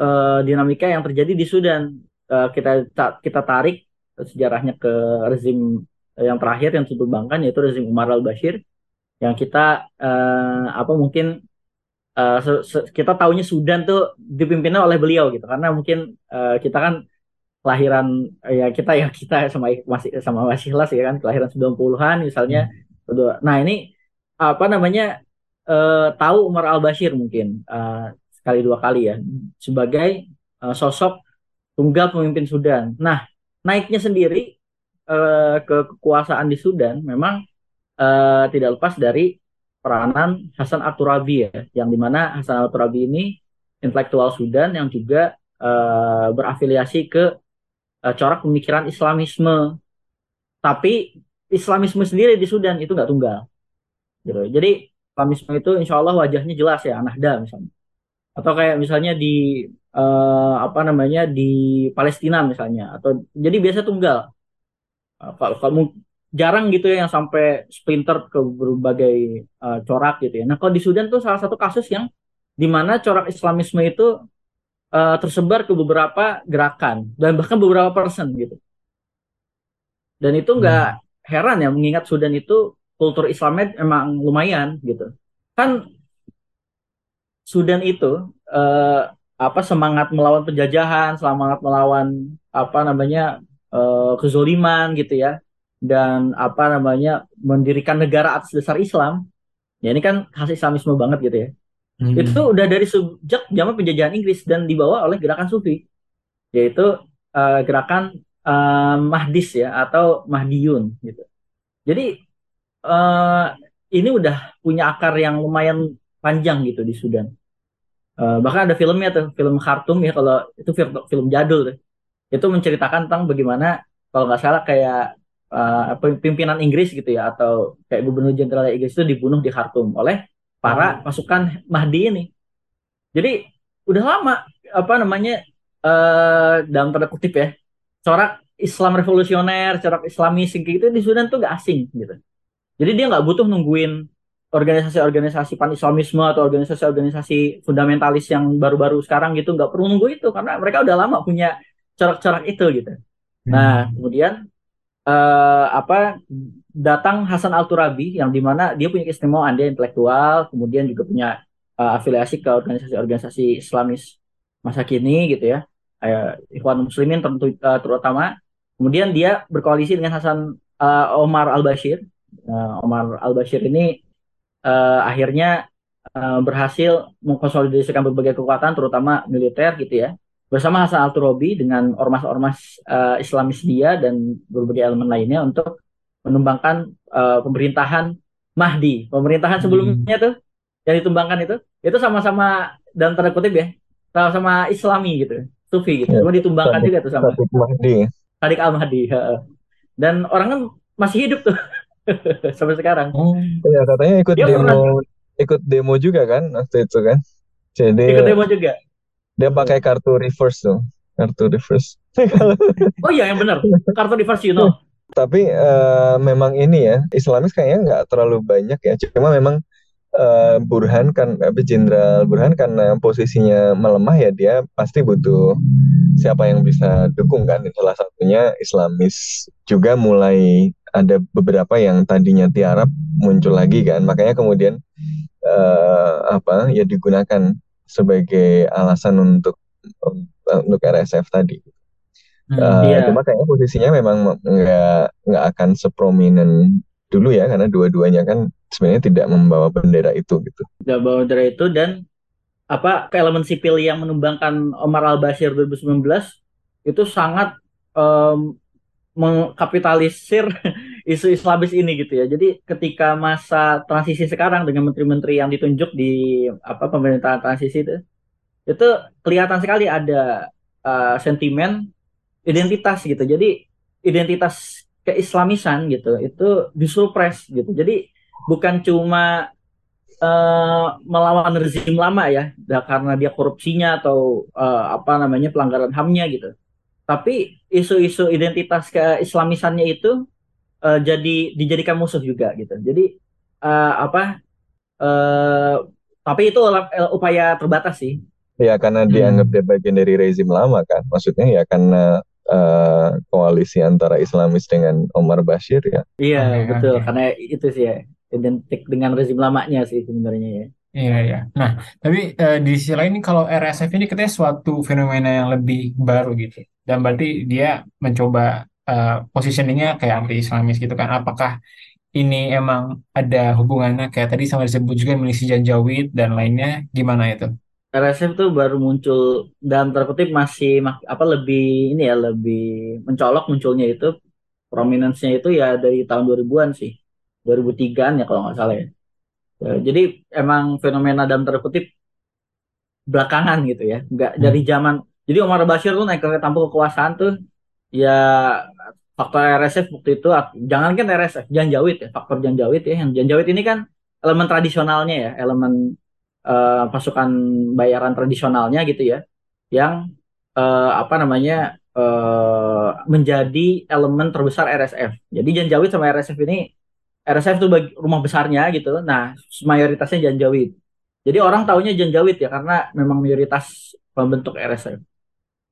uh, dinamika yang terjadi di Sudan. Uh, kita kita tarik sejarahnya ke rezim yang terakhir yang bangkan yaitu rezim Umar al-Bashir yang kita uh, apa mungkin uh, kita tahunya Sudan tuh dipimpinnya oleh beliau gitu. Karena mungkin uh, kita kan kelahiran ya kita ya kita sama masih sama masih las ya kan kelahiran 90-an misalnya. Hmm. Nah, ini apa namanya uh, tahu Umar Al-Bashir mungkin uh, sekali dua kali ya sebagai uh, sosok tunggal pemimpin Sudan. Nah, naiknya sendiri uh, ke kekuasaan di Sudan memang uh, tidak lepas dari peranan Hasan Al-Turabi ya, yang di mana Hasan Al-Turabi ini intelektual Sudan yang juga uh, berafiliasi ke uh, corak pemikiran Islamisme. Tapi Islamisme sendiri di Sudan itu nggak tunggal. Gitu. Jadi Islamisme itu insya Allah wajahnya jelas ya, Anahda misalnya. Atau kayak misalnya di uh, apa namanya di Palestina misalnya. Atau jadi biasa tunggal. Uh, kalau, kalau jarang gitu ya yang sampai splinter ke berbagai uh, corak gitu ya. Nah kalau di Sudan tuh salah satu kasus yang di mana corak Islamisme itu uh, tersebar ke beberapa gerakan dan bahkan beberapa person gitu. Dan itu nggak hmm. heran ya mengingat Sudan itu kultur Islamnya emang lumayan gitu. Kan Sudan itu uh, apa semangat melawan penjajahan, semangat melawan apa namanya uh, kezoliman gitu ya dan apa namanya mendirikan negara atas dasar Islam. Ya ini kan khas Islamisme banget gitu ya. Hmm. Itu udah dari sejak zaman penjajahan Inggris dan dibawa oleh gerakan Sufi, yaitu uh, gerakan uh, Mahdis ya atau Mahdiyun gitu. Jadi uh, ini udah punya akar yang lumayan panjang gitu di Sudan. Uh, bahkan ada filmnya tuh, film Khartoum ya kalau itu film, jadul tuh. Itu menceritakan tentang bagaimana kalau nggak salah kayak uh, pimpinan Inggris gitu ya atau kayak gubernur jenderal Inggris itu dibunuh di Khartoum oleh para hmm. pasukan Mahdi ini. Jadi udah lama apa namanya uh, dalam tanda kutip ya corak Islam revolusioner, corak Islamis gitu di Sudan tuh gak asing gitu. Jadi dia nggak butuh nungguin organisasi-organisasi pan-Islamisme atau organisasi-organisasi fundamentalis yang baru-baru sekarang gitu nggak perlu nunggu itu karena mereka udah lama punya corak-corak itu gitu. Nah hmm. kemudian uh, apa datang Hasan Al Turabi yang di mana dia punya keistimewaan dia intelektual kemudian juga punya uh, afiliasi ke organisasi-organisasi Islamis masa kini gitu ya. Uh, Ikhwan Muslimin tentu uh, terutama. Kemudian dia berkoalisi dengan Hasan uh, Omar Al Bashir uh, Omar Al Bashir ini uh, akhirnya uh, berhasil mengkonsolidasikan berbagai kekuatan terutama militer gitu ya. Bersama Hasan Al Turabi dengan ormas-ormas uh, Islamis dia dan berbagai elemen lainnya untuk menumbangkan uh, pemerintahan Mahdi. Pemerintahan sebelumnya hmm. tuh yang ditumbangkan itu itu sama-sama dalam tanda kutip ya sama-sama Islami gitu, Sufi gitu. Ya, Cuma ditumbangkan juga tuh sama Sadiq Mahdi. Sadiq Al Mahdi. Dan orang kan masih hidup tuh sampai sekarang. Oh, iya katanya ikut Dia demo pernah... ikut demo juga kan waktu itu kan. Jadi ikut demo juga. Dia pakai kartu reverse tuh. Kartu reverse. oh iya yang benar. Kartu reverse you know. Tapi uh, memang ini ya, Islamis kayaknya nggak terlalu banyak ya. Cuma memang uh, Burhan kan, tapi Jenderal Burhan karena posisinya melemah ya dia pasti butuh siapa yang bisa dukung kan. Salah satunya Islamis juga mulai ada beberapa yang tadinya tiarap muncul lagi kan. Makanya kemudian uh, apa ya digunakan sebagai alasan untuk untuk RSF tadi. Hmm, uh, iya. Cuma kayaknya posisinya memang nggak nggak akan seprominent dulu ya karena dua-duanya kan sebenarnya tidak membawa bendera itu gitu. Tidak bawa bendera itu dan apa ke elemen sipil yang menumbangkan Omar Al Bashir 2019 itu sangat um, mengkapitalisir isu Islamis ini gitu ya. Jadi ketika masa transisi sekarang dengan menteri-menteri yang ditunjuk di apa pemerintahan transisi itu itu kelihatan sekali ada uh, sentimen identitas gitu. Jadi identitas keislamisan gitu itu disupres gitu. Jadi bukan cuma uh, melawan rezim lama ya, karena dia korupsinya atau uh, apa namanya pelanggaran hamnya gitu. Tapi isu-isu identitas keislamisannya itu uh, jadi dijadikan musuh juga gitu. Jadi uh, apa? Uh, tapi itu upaya terbatas sih Ya karena hmm. dianggap dia bagian dari rezim lama kan. Maksudnya ya karena uh, koalisi antara Islamis dengan Omar Bashir ya. Iya okay, betul okay. karena itu sih ya identik dengan rezim lamanya sih sebenarnya ya. Iya iya. Nah tapi uh, di sisi lain kalau RSF ini katanya suatu fenomena yang lebih baru gitu. Dan berarti dia mencoba uh, positioningnya kayak anti Islamis gitu kan. Apakah ini emang ada hubungannya kayak tadi sama disebut juga milisi Janjawid dan lainnya gimana itu? RSF tuh baru muncul dalam terkutip masih apa lebih ini ya lebih mencolok munculnya itu prominensnya itu ya dari tahun 2000-an sih 2003-an ya kalau nggak salah ya. ya jadi emang fenomena dalam terkutip belakangan gitu ya nggak hmm. dari zaman jadi Omar Bashir tuh naik ke tampuk kekuasaan tuh ya faktor RSF waktu itu jangan kan RSF janjawid ya faktor janjawid ya yang janjawid ini kan elemen tradisionalnya ya elemen uh, pasukan bayaran tradisionalnya gitu ya yang uh, apa namanya uh, menjadi elemen terbesar RSF. Jadi Janjawid sama RSF ini RSF itu bagi rumah besarnya gitu. Nah, mayoritasnya Janjawid. Jadi orang taunya Janjawid ya karena memang mayoritas pembentuk RSF.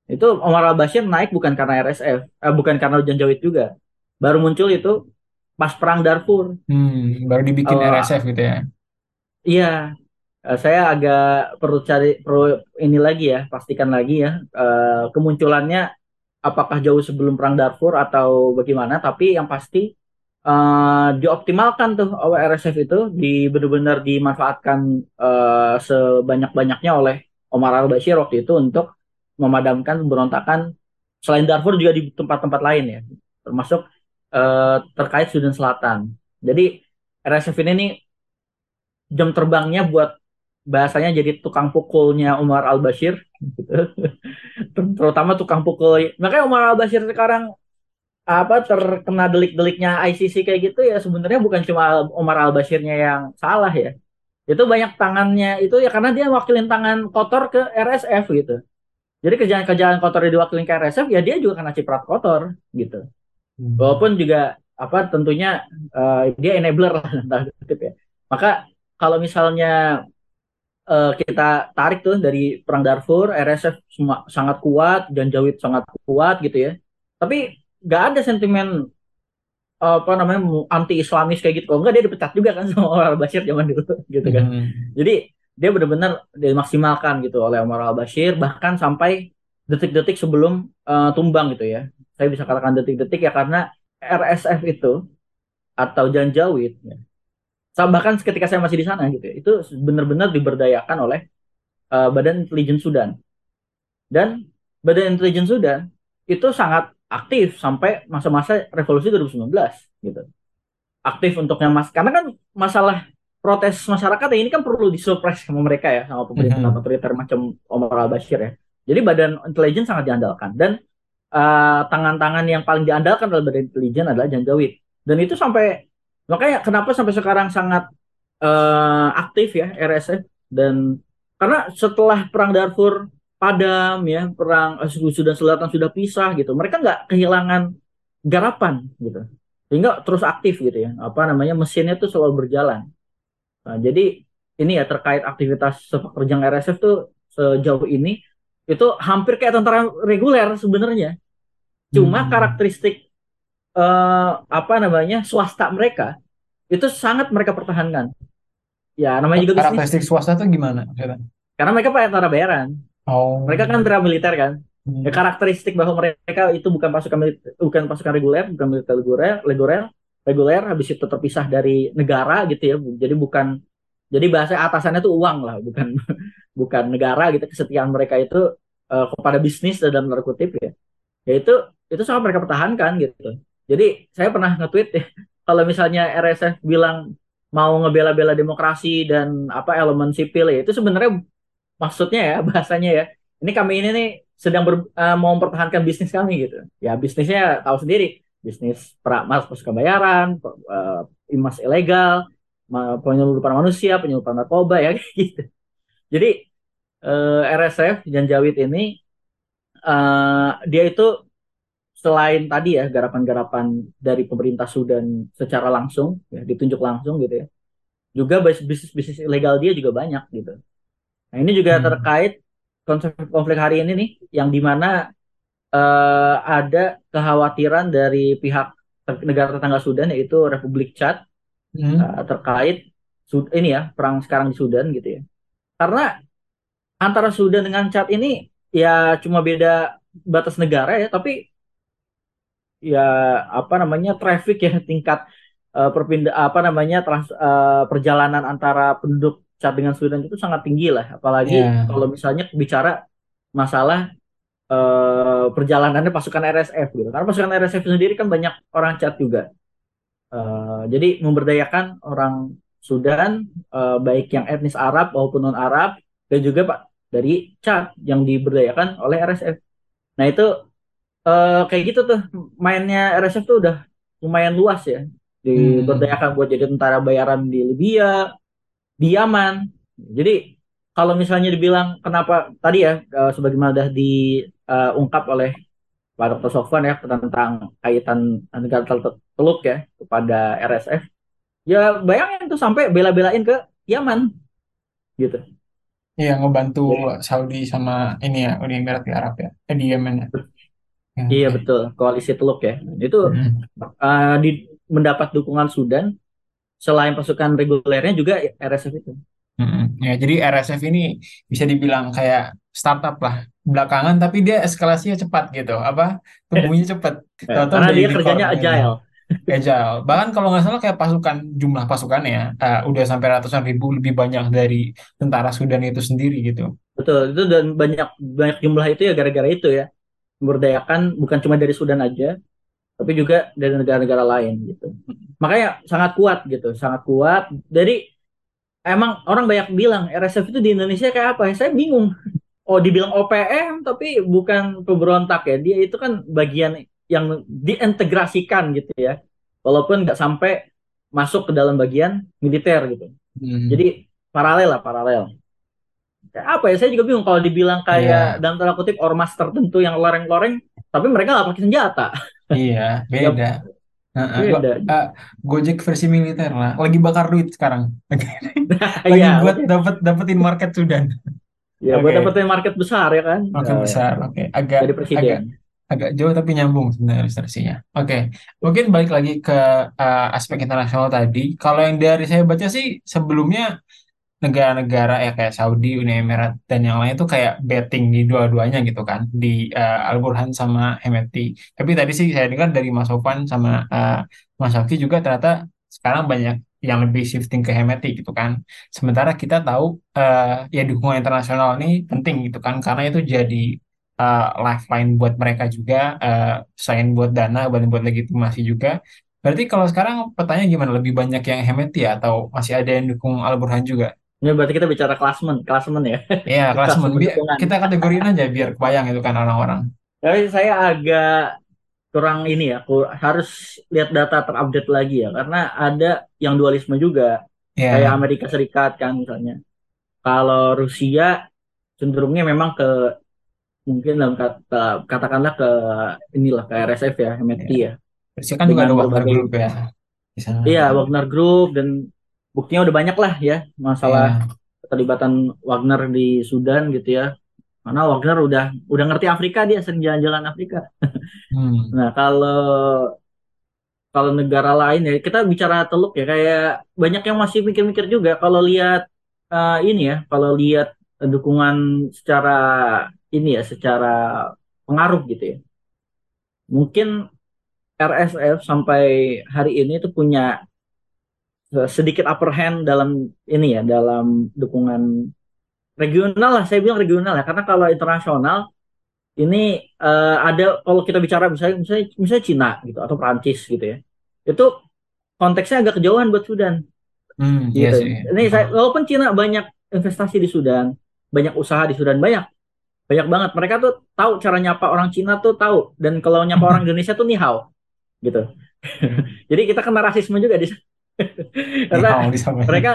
Itu Omar al-Bashir naik bukan karena RSF, eh, bukan karena Janjawid juga. Baru muncul itu pas perang Darfur. Hmm, baru dibikin uh, RSF gitu ya. Iya, uh, saya agak perlu cari perlu ini lagi ya pastikan lagi ya. Uh, kemunculannya apakah jauh sebelum perang Darfur atau bagaimana tapi yang pasti uh, dioptimalkan tuh RSF itu di benar-benar dimanfaatkan uh, sebanyak-banyaknya oleh Omar al Bashir waktu itu untuk memadamkan pemberontakan. Selain Darfur juga di tempat-tempat lain ya termasuk uh, terkait Sudan Selatan. Jadi RSF ini nih jam terbangnya buat bahasanya jadi tukang pukulnya Umar Al Bashir terutama tukang pukul. Makanya Umar Al Bashir sekarang apa terkena delik-deliknya ICC kayak gitu ya sebenarnya bukan cuma Umar Al Bashirnya yang salah ya. Itu banyak tangannya itu ya karena dia wakilin tangan kotor ke RSF gitu. Jadi kerjaan-kerjaan kotor yang diwakilin ke RSF ya dia juga kena ciprat kotor gitu. Hmm. walaupun juga apa tentunya uh, dia enabler lah ya. Maka kalau misalnya uh, kita tarik tuh dari perang Darfur, RSF semua sangat kuat, dan Jawid sangat kuat gitu ya. Tapi nggak ada sentimen apa namanya anti Islamis kayak gitu. Kalau enggak dia dipecat juga kan sama Omar Al Bashir zaman dulu gitu kan. Hmm. Jadi dia benar-benar dimaksimalkan gitu oleh Omar Al Bashir bahkan sampai detik-detik sebelum uh, tumbang gitu ya. Saya bisa katakan detik-detik ya karena RSF itu atau Janjawid ya, bahkan ketika saya masih di sana gitu ya, itu benar-benar diberdayakan oleh uh, Badan Intelijen Sudan. Dan Badan Intelijen Sudan itu sangat aktif sampai masa-masa revolusi 2019 gitu. Aktif untuknya mas karena kan masalah protes masyarakat ini kan perlu disupres sama mereka ya sama pemerintah mm -hmm. otoriter macam Omar al Bashir ya. Jadi badan intelijen sangat diandalkan. Dan uh, tangan-tangan yang paling diandalkan dalam badan intelijen adalah Janjawid dan itu sampai makanya kenapa sampai sekarang sangat uh, aktif ya RSF dan karena setelah perang Darfur padam ya perang eh, Sudan Selatan sudah pisah gitu mereka nggak kehilangan garapan gitu. Sehingga terus aktif gitu ya apa namanya mesinnya tuh selalu berjalan. Nah, jadi ini ya terkait aktivitas sepak terjang RSF tuh sejauh ini itu hampir kayak tentara reguler sebenarnya. Cuma hmm. karakteristik eh, apa namanya swasta mereka itu sangat mereka pertahankan ya namanya juga karakteristik swasta tuh gimana karena mereka pakai tentara bayaran oh. mereka kan tentara militer kan Hmm. Ya, karakteristik bahwa mereka itu bukan pasukan bukan pasukan reguler, bukan militer reguler, reguler, reguler habis itu terpisah dari negara gitu ya. Jadi bukan jadi bahasa atasannya itu uang lah, bukan bukan negara gitu. Kesetiaan mereka itu uh, kepada bisnis dalam tanda kutip ya. Ya itu itu sangat mereka pertahankan gitu. Jadi saya pernah nge-tweet ya, kalau misalnya RSF bilang mau ngebela-bela demokrasi dan apa elemen sipil ya itu sebenarnya maksudnya ya bahasanya ya. Ini kami ini nih sedang ber, uh, mau mempertahankan bisnis kami gitu. Ya bisnisnya tahu sendiri, bisnis pasukan bayaran, uh, imas ilegal, penyelundupan manusia, penyelundupan narkoba ya gitu. Jadi uh, eh, RSF Janjawid ini uh, dia itu selain tadi ya garapan-garapan dari pemerintah Sudan secara langsung ya ditunjuk langsung gitu ya. Juga bisnis-bisnis ilegal dia juga banyak gitu. Nah, ini juga hmm. terkait konsep konflik hari ini nih yang di mana uh, ada kekhawatiran dari pihak negara tetangga Sudan yaitu Republik Chad hmm. uh, terkait Sud ini ya perang sekarang di Sudan gitu ya karena antara Sudan dengan Chad ini ya cuma beda batas negara ya tapi ya apa namanya traffic ya tingkat uh, perpindah apa namanya trans, uh, perjalanan antara penduduk Chad dengan Sudan itu sangat tinggi lah. Apalagi yeah. kalau misalnya bicara masalah uh, perjalanannya pasukan RSF gitu. Karena pasukan RSF sendiri kan banyak orang Chad juga. Uh, jadi memberdayakan orang Sudan uh, baik yang etnis Arab maupun non Arab dan juga pak dari Chad yang diberdayakan oleh RSF nah itu uh, kayak gitu tuh mainnya RSF tuh udah lumayan luas ya diberdayakan hmm. buat jadi tentara bayaran di Libya di Yaman. Jadi kalau misalnya dibilang kenapa tadi ya uh, sebagaimana sudah diungkap uh, oleh Pak Dr. Sofwan ya tentang kaitan negara teluk ya kepada RSF, ya bayangin tuh sampai bela-belain ke Yaman gitu. Iya ngebantu Saudi sama ini ya Uni Emirat Arab ya, eh, di Yemen ya. Ya iya betul koalisi teluk ya. Itu hmm. uh, di, mendapat dukungan Sudan selain pasukan regulernya juga RSF itu. Hmm, ya, jadi RSF ini bisa dibilang kayak startup lah belakangan, tapi dia eskalasinya cepat gitu, apa tumbuhnya cepat. Ya, karena dia kerjanya agile. Agile. Bahkan kalau nggak salah kayak pasukan jumlah pasukannya uh, udah sampai ratusan ribu lebih banyak dari tentara Sudan itu sendiri gitu. Betul, itu dan banyak banyak jumlah itu ya gara-gara itu ya memberdayakan bukan cuma dari Sudan aja, tapi juga dari negara-negara lain gitu. Makanya sangat kuat gitu, sangat kuat. Jadi emang orang banyak bilang RSF itu di Indonesia kayak apa? Saya bingung. Oh, dibilang OPM tapi bukan pemberontak ya. Dia itu kan bagian yang diintegrasikan gitu ya. Walaupun nggak sampai masuk ke dalam bagian militer gitu. Hmm. Jadi paralel lah, paralel. Apa ya? Saya juga bingung kalau dibilang kayak yeah. dalam tanda kutip ormas tertentu yang loreng-loreng, tapi mereka nggak pakai senjata. Iya, beda. Uh, beda. Uh, Gojek versi militer lah. Lagi bakar duit sekarang. Lagi ya, buat okay. dapat dapetin market Sudan. Ya, okay. buat dapetin market besar ya kan. Market uh, besar. Oke, okay. agak presiden. Agak, agak jauh tapi nyambung sebenarnya ilustrasinya. Oke, okay. mungkin balik lagi ke uh, aspek internasional tadi. Kalau yang dari saya baca sih sebelumnya negara-negara ya kayak Saudi, Uni Emirat dan yang lain itu kayak betting di dua-duanya gitu kan di uh, Al Burhan sama Hemeti. Tapi tadi sih saya dengar dari Mas Sofan sama uh, Mas Safi juga ternyata sekarang banyak yang lebih shifting ke hematik gitu kan. Sementara kita tahu eh, ya dukungan internasional ini penting gitu kan karena itu jadi eh, lifeline buat mereka juga eh, selain buat dana buat buat legitimasi juga. Berarti kalau sekarang pertanyaan gimana? Lebih banyak yang hemeti ya atau masih ada yang dukung Al Burhan juga? Ini berarti kita bicara klasmen, klasmen ya. Iya. Klasmen. Kita kategoriin aja biar kebayang itu kan orang-orang. Tapi saya agak kurang ini ya, ku- harus lihat data terupdate lagi ya, karena ada yang dualisme juga, Iya. kayak Amerika Serikat kan misalnya. Kalau Rusia cenderungnya memang ke mungkin dalam kata katakanlah ke inilah ke RSF ya, MFT ya. Rusia kan juga ada Dengan Wagner Group ya. Iya, Wagner Group dan buktinya udah banyak lah ya masalah Iya. keterlibatan Wagner di Sudan gitu ya. Karena Wagner udah udah ngerti Afrika dia sering jalan-jalan Afrika. Hmm. Nah, kalau kalau negara lain ya kita bicara Teluk ya kayak banyak yang masih mikir-mikir juga kalau lihat eh, ini ya, kalau lihat dukungan secara ini ya, secara pengaruh gitu ya. Mungkin RSF sampai hari ini itu punya sedikit upper hand dalam ini ya, dalam dukungan regional lah, saya bilang regional ya, karena kalau internasional ini eh, ada kalau kita bicara misalnya misalnya misalnya Cina gitu atau Prancis gitu ya itu konteksnya agak kejauhan buat Sudan. Hmm, iya gitu. sih. ini saya walaupun Cina banyak investasi di Sudan banyak usaha di Sudan banyak banyak banget. Mereka tuh tahu cara nyapa orang Cina tuh tahu. Dan kalau nyapa orang Indonesia tuh ni hao gitu. Jadi kita kena rasisme juga di sana. Karena disampaikan. mereka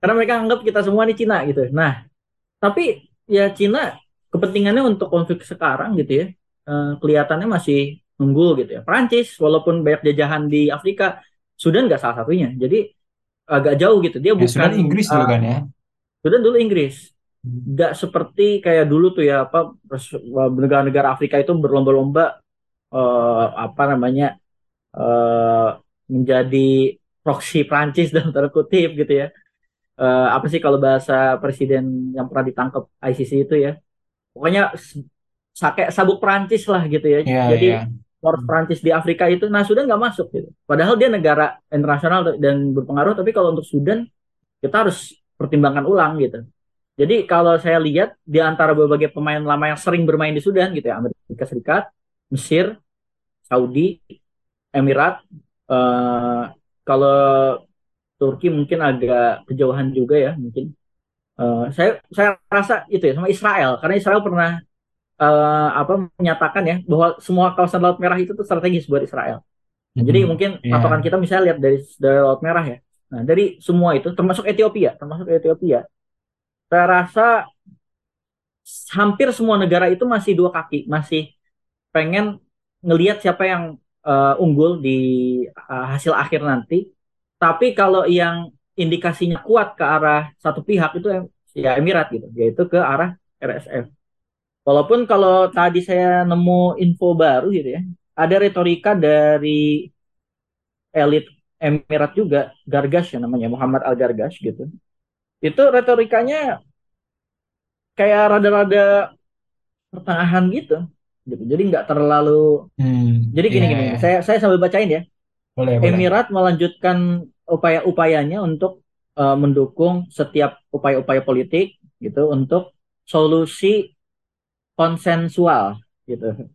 karena mereka anggap kita semua ini Cina gitu. Nah, tapi ya Cina kepentingannya untuk konflik sekarang gitu ya, eh, kelihatannya masih unggul gitu ya. Prancis walaupun banyak jajahan di Afrika, Sudan nggak salah satunya. Jadi agak jauh gitu. Dia Ya, bukan Sudan Inggris dulu eh, kan ya. Sudan dulu Inggris. Nggak seperti kayak dulu tuh ya apa negara-negara Afrika itu berlomba-lomba eh, apa namanya eh, menjadi proxy Prancis dalam tanda kutip gitu ya. Eh, apa sih kalau bahasa presiden yang pernah ditangkap ICC itu ya? Pokoknya s- sa- kayak sabuk Prancis lah gitu ya. Iya, Jadi iya. poros Prancis di Afrika itu, nah Sudan nggak masuk gitu. Padahal dia negara internasional dan berpengaruh, tapi kalau untuk Sudan kita harus pertimbangkan ulang gitu. Jadi kalau saya lihat di antara berbagai pemain lama yang sering bermain di Sudan gitu ya, Amerika Serikat, Mesir, Saudi, Emirat, eh, kalau Turki mungkin agak kejauhan juga ya mungkin. Eh, saya saya rasa itu ya sama Israel karena Israel pernah eh, apa menyatakan ya bahwa semua kawasan Laut Merah itu tuh strategis buat Israel. Nah, Jadi Mhm. mungkin patokan kita misalnya lihat dari dari Laut Merah ya. Nah, dari semua itu termasuk Ethiopia, termasuk Ethiopia. Saya rasa hampir semua negara itu masih dua kaki, masih pengen ngelihat siapa yang eh, unggul di eh, hasil akhir nanti. Tapi kalau yang indikasinya kuat ke arah satu pihak itu ya Emirat gitu, yaitu ke arah RSF. Walaupun kalau tadi saya nemu info baru gitu ya, ada retorika dari elit Emirat juga, Gargash ya namanya, Muhammad Al Gargash gitu. Itu retorikanya kayak rada-rada pertengahan gitu. Gitu. Jadi nggak terlalu Hmm, jadi gini iya, gini, iya. saya saya sambil bacain ya. Boleh, boleh. Emirat melanjutkan upaya-upayanya untuk eh, mendukung setiap upaya-upaya politik gitu untuk solusi konsensual gitu.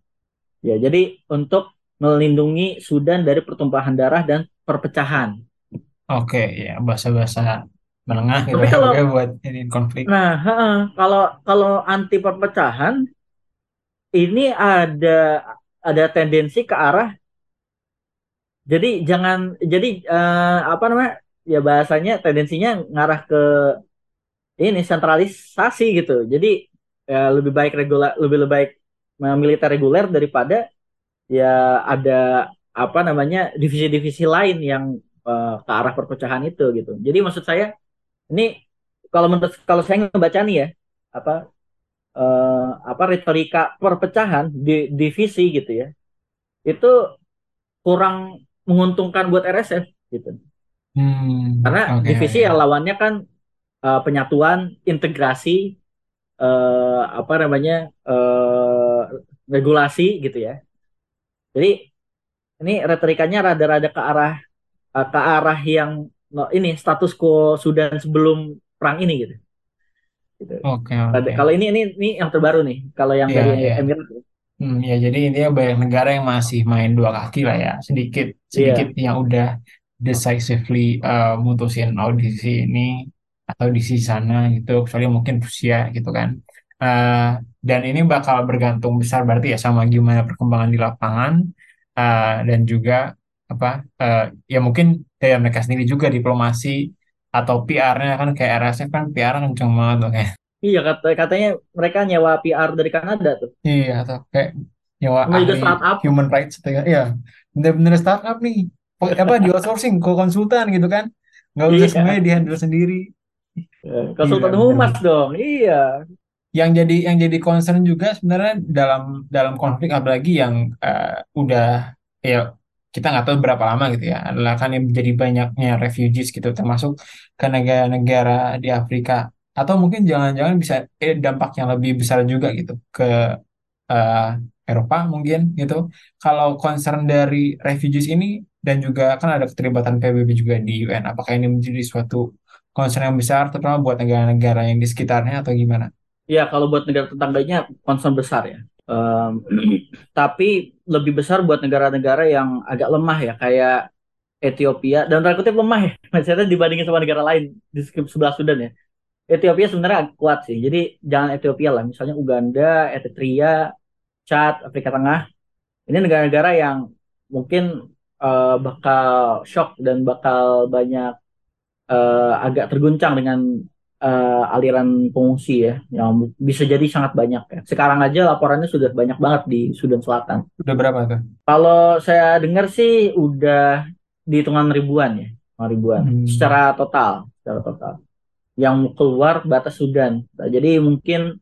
Ya, jadi untuk melindungi Sudan dari pertumpahan darah dan perpecahan. Oke, ya bahasa-bahasa menengah gitu Tapi ya, kalau- oke, buat ini konflik. Nah, kalau kalau anti perpecahan ini ada ada tendensi ke arah jadi jangan jadi eh, apa namanya ya bahasanya tendensinya ngarah ke ini sentralisasi gitu. Jadi ya lebih baik regular lebih lebih baik militer reguler daripada ya ada apa namanya divisi-divisi lain yang eh, ke arah perpecahan itu gitu. Jadi maksud saya ini kalau menurut kalau saya ngebaca nih ya apa eh, apa retorika perpecahan di divisi gitu ya itu kurang menguntungkan buat RSF gitu. Hmm, karena oke, divisi ya lawannya kan eh, penyatuan integrasi eh, apa namanya eh, regulasi gitu ya. Jadi ini retorikanya rada-rada ke arah eh, ke arah yang no, ini status quo Sudan sebelum perang ini gitu. Gitu. Oke, Ada- oke. Kalau ini ini ini yang terbaru nih. Kalau yang Iya, dari iya. Emirat Hmm, ya jadi intinya banyak negara yang masih main dua kaki lah ya, sedikit sedikit yang udah decisively uh, mutusin audisi ini atau di sana gitu, kecuali mungkin Rusia gitu kan. Uh, dan ini bakal bergantung besar berarti ya sama gimana perkembangan di lapangan uh, dan juga apa uh, ya mungkin dari mereka sendiri juga diplomasi atau PR-nya kan kayak RSF kan PR kenceng banget tuh kayak Iya kata, katanya mereka nyewa PR dari Kanada tuh. Iya, atau kayak nyewa Sama ahli startup. human rights gitu kan. Iya, bener-bener startup nih. Apa di outsourcing ke konsultan gitu kan. Nggak usah Iya. semuanya di handle sendiri. Konsultan Gila, humas bener. dong. Iya. Yang jadi yang jadi concern juga sebenarnya dalam dalam konflik apalagi yang eh, udah ya kita nggak tahu berapa lama gitu ya adalah kan yang jadi banyaknya refugees gitu termasuk ke negara-negara di Afrika atau mungkin jangan-jangan bisa eh, dampak yang lebih besar juga gitu ke eh, Eropa mungkin gitu. Kalau concern dari refugees ini dan juga kan ada keterlibatan PBB juga di UN, apakah ini menjadi suatu concern yang besar terutama buat negara-negara yang di sekitarnya atau gimana? Iya, kalau buat negara tetangganya concern besar ya. Em, tapi lebih besar buat negara-negara yang agak lemah ya, kayak Ethiopia dan tanda kutip lemah ya, maksudnya dibandingin sama negara lain di sebelah Sudan ya. Ethiopia sebenarnya kuat sih, jadi jangan Ethiopia lah, misalnya Uganda, Eritrea, Chad, Afrika Tengah. Ini negara-negara yang mungkin eh, bakal shock dan bakal banyak eh, agak terguncang dengan eh, aliran pengungsi ya, yang bisa jadi sangat banyak ya. Sekarang aja laporannya sudah banyak banget di Sudan Selatan. Udah berapa tuh? Kalau saya dengar sih udah di hitungan ribuan ya, ribuan Hmm. secara total, secara total. Yang keluar batas Sudan. Nah, jadi mungkin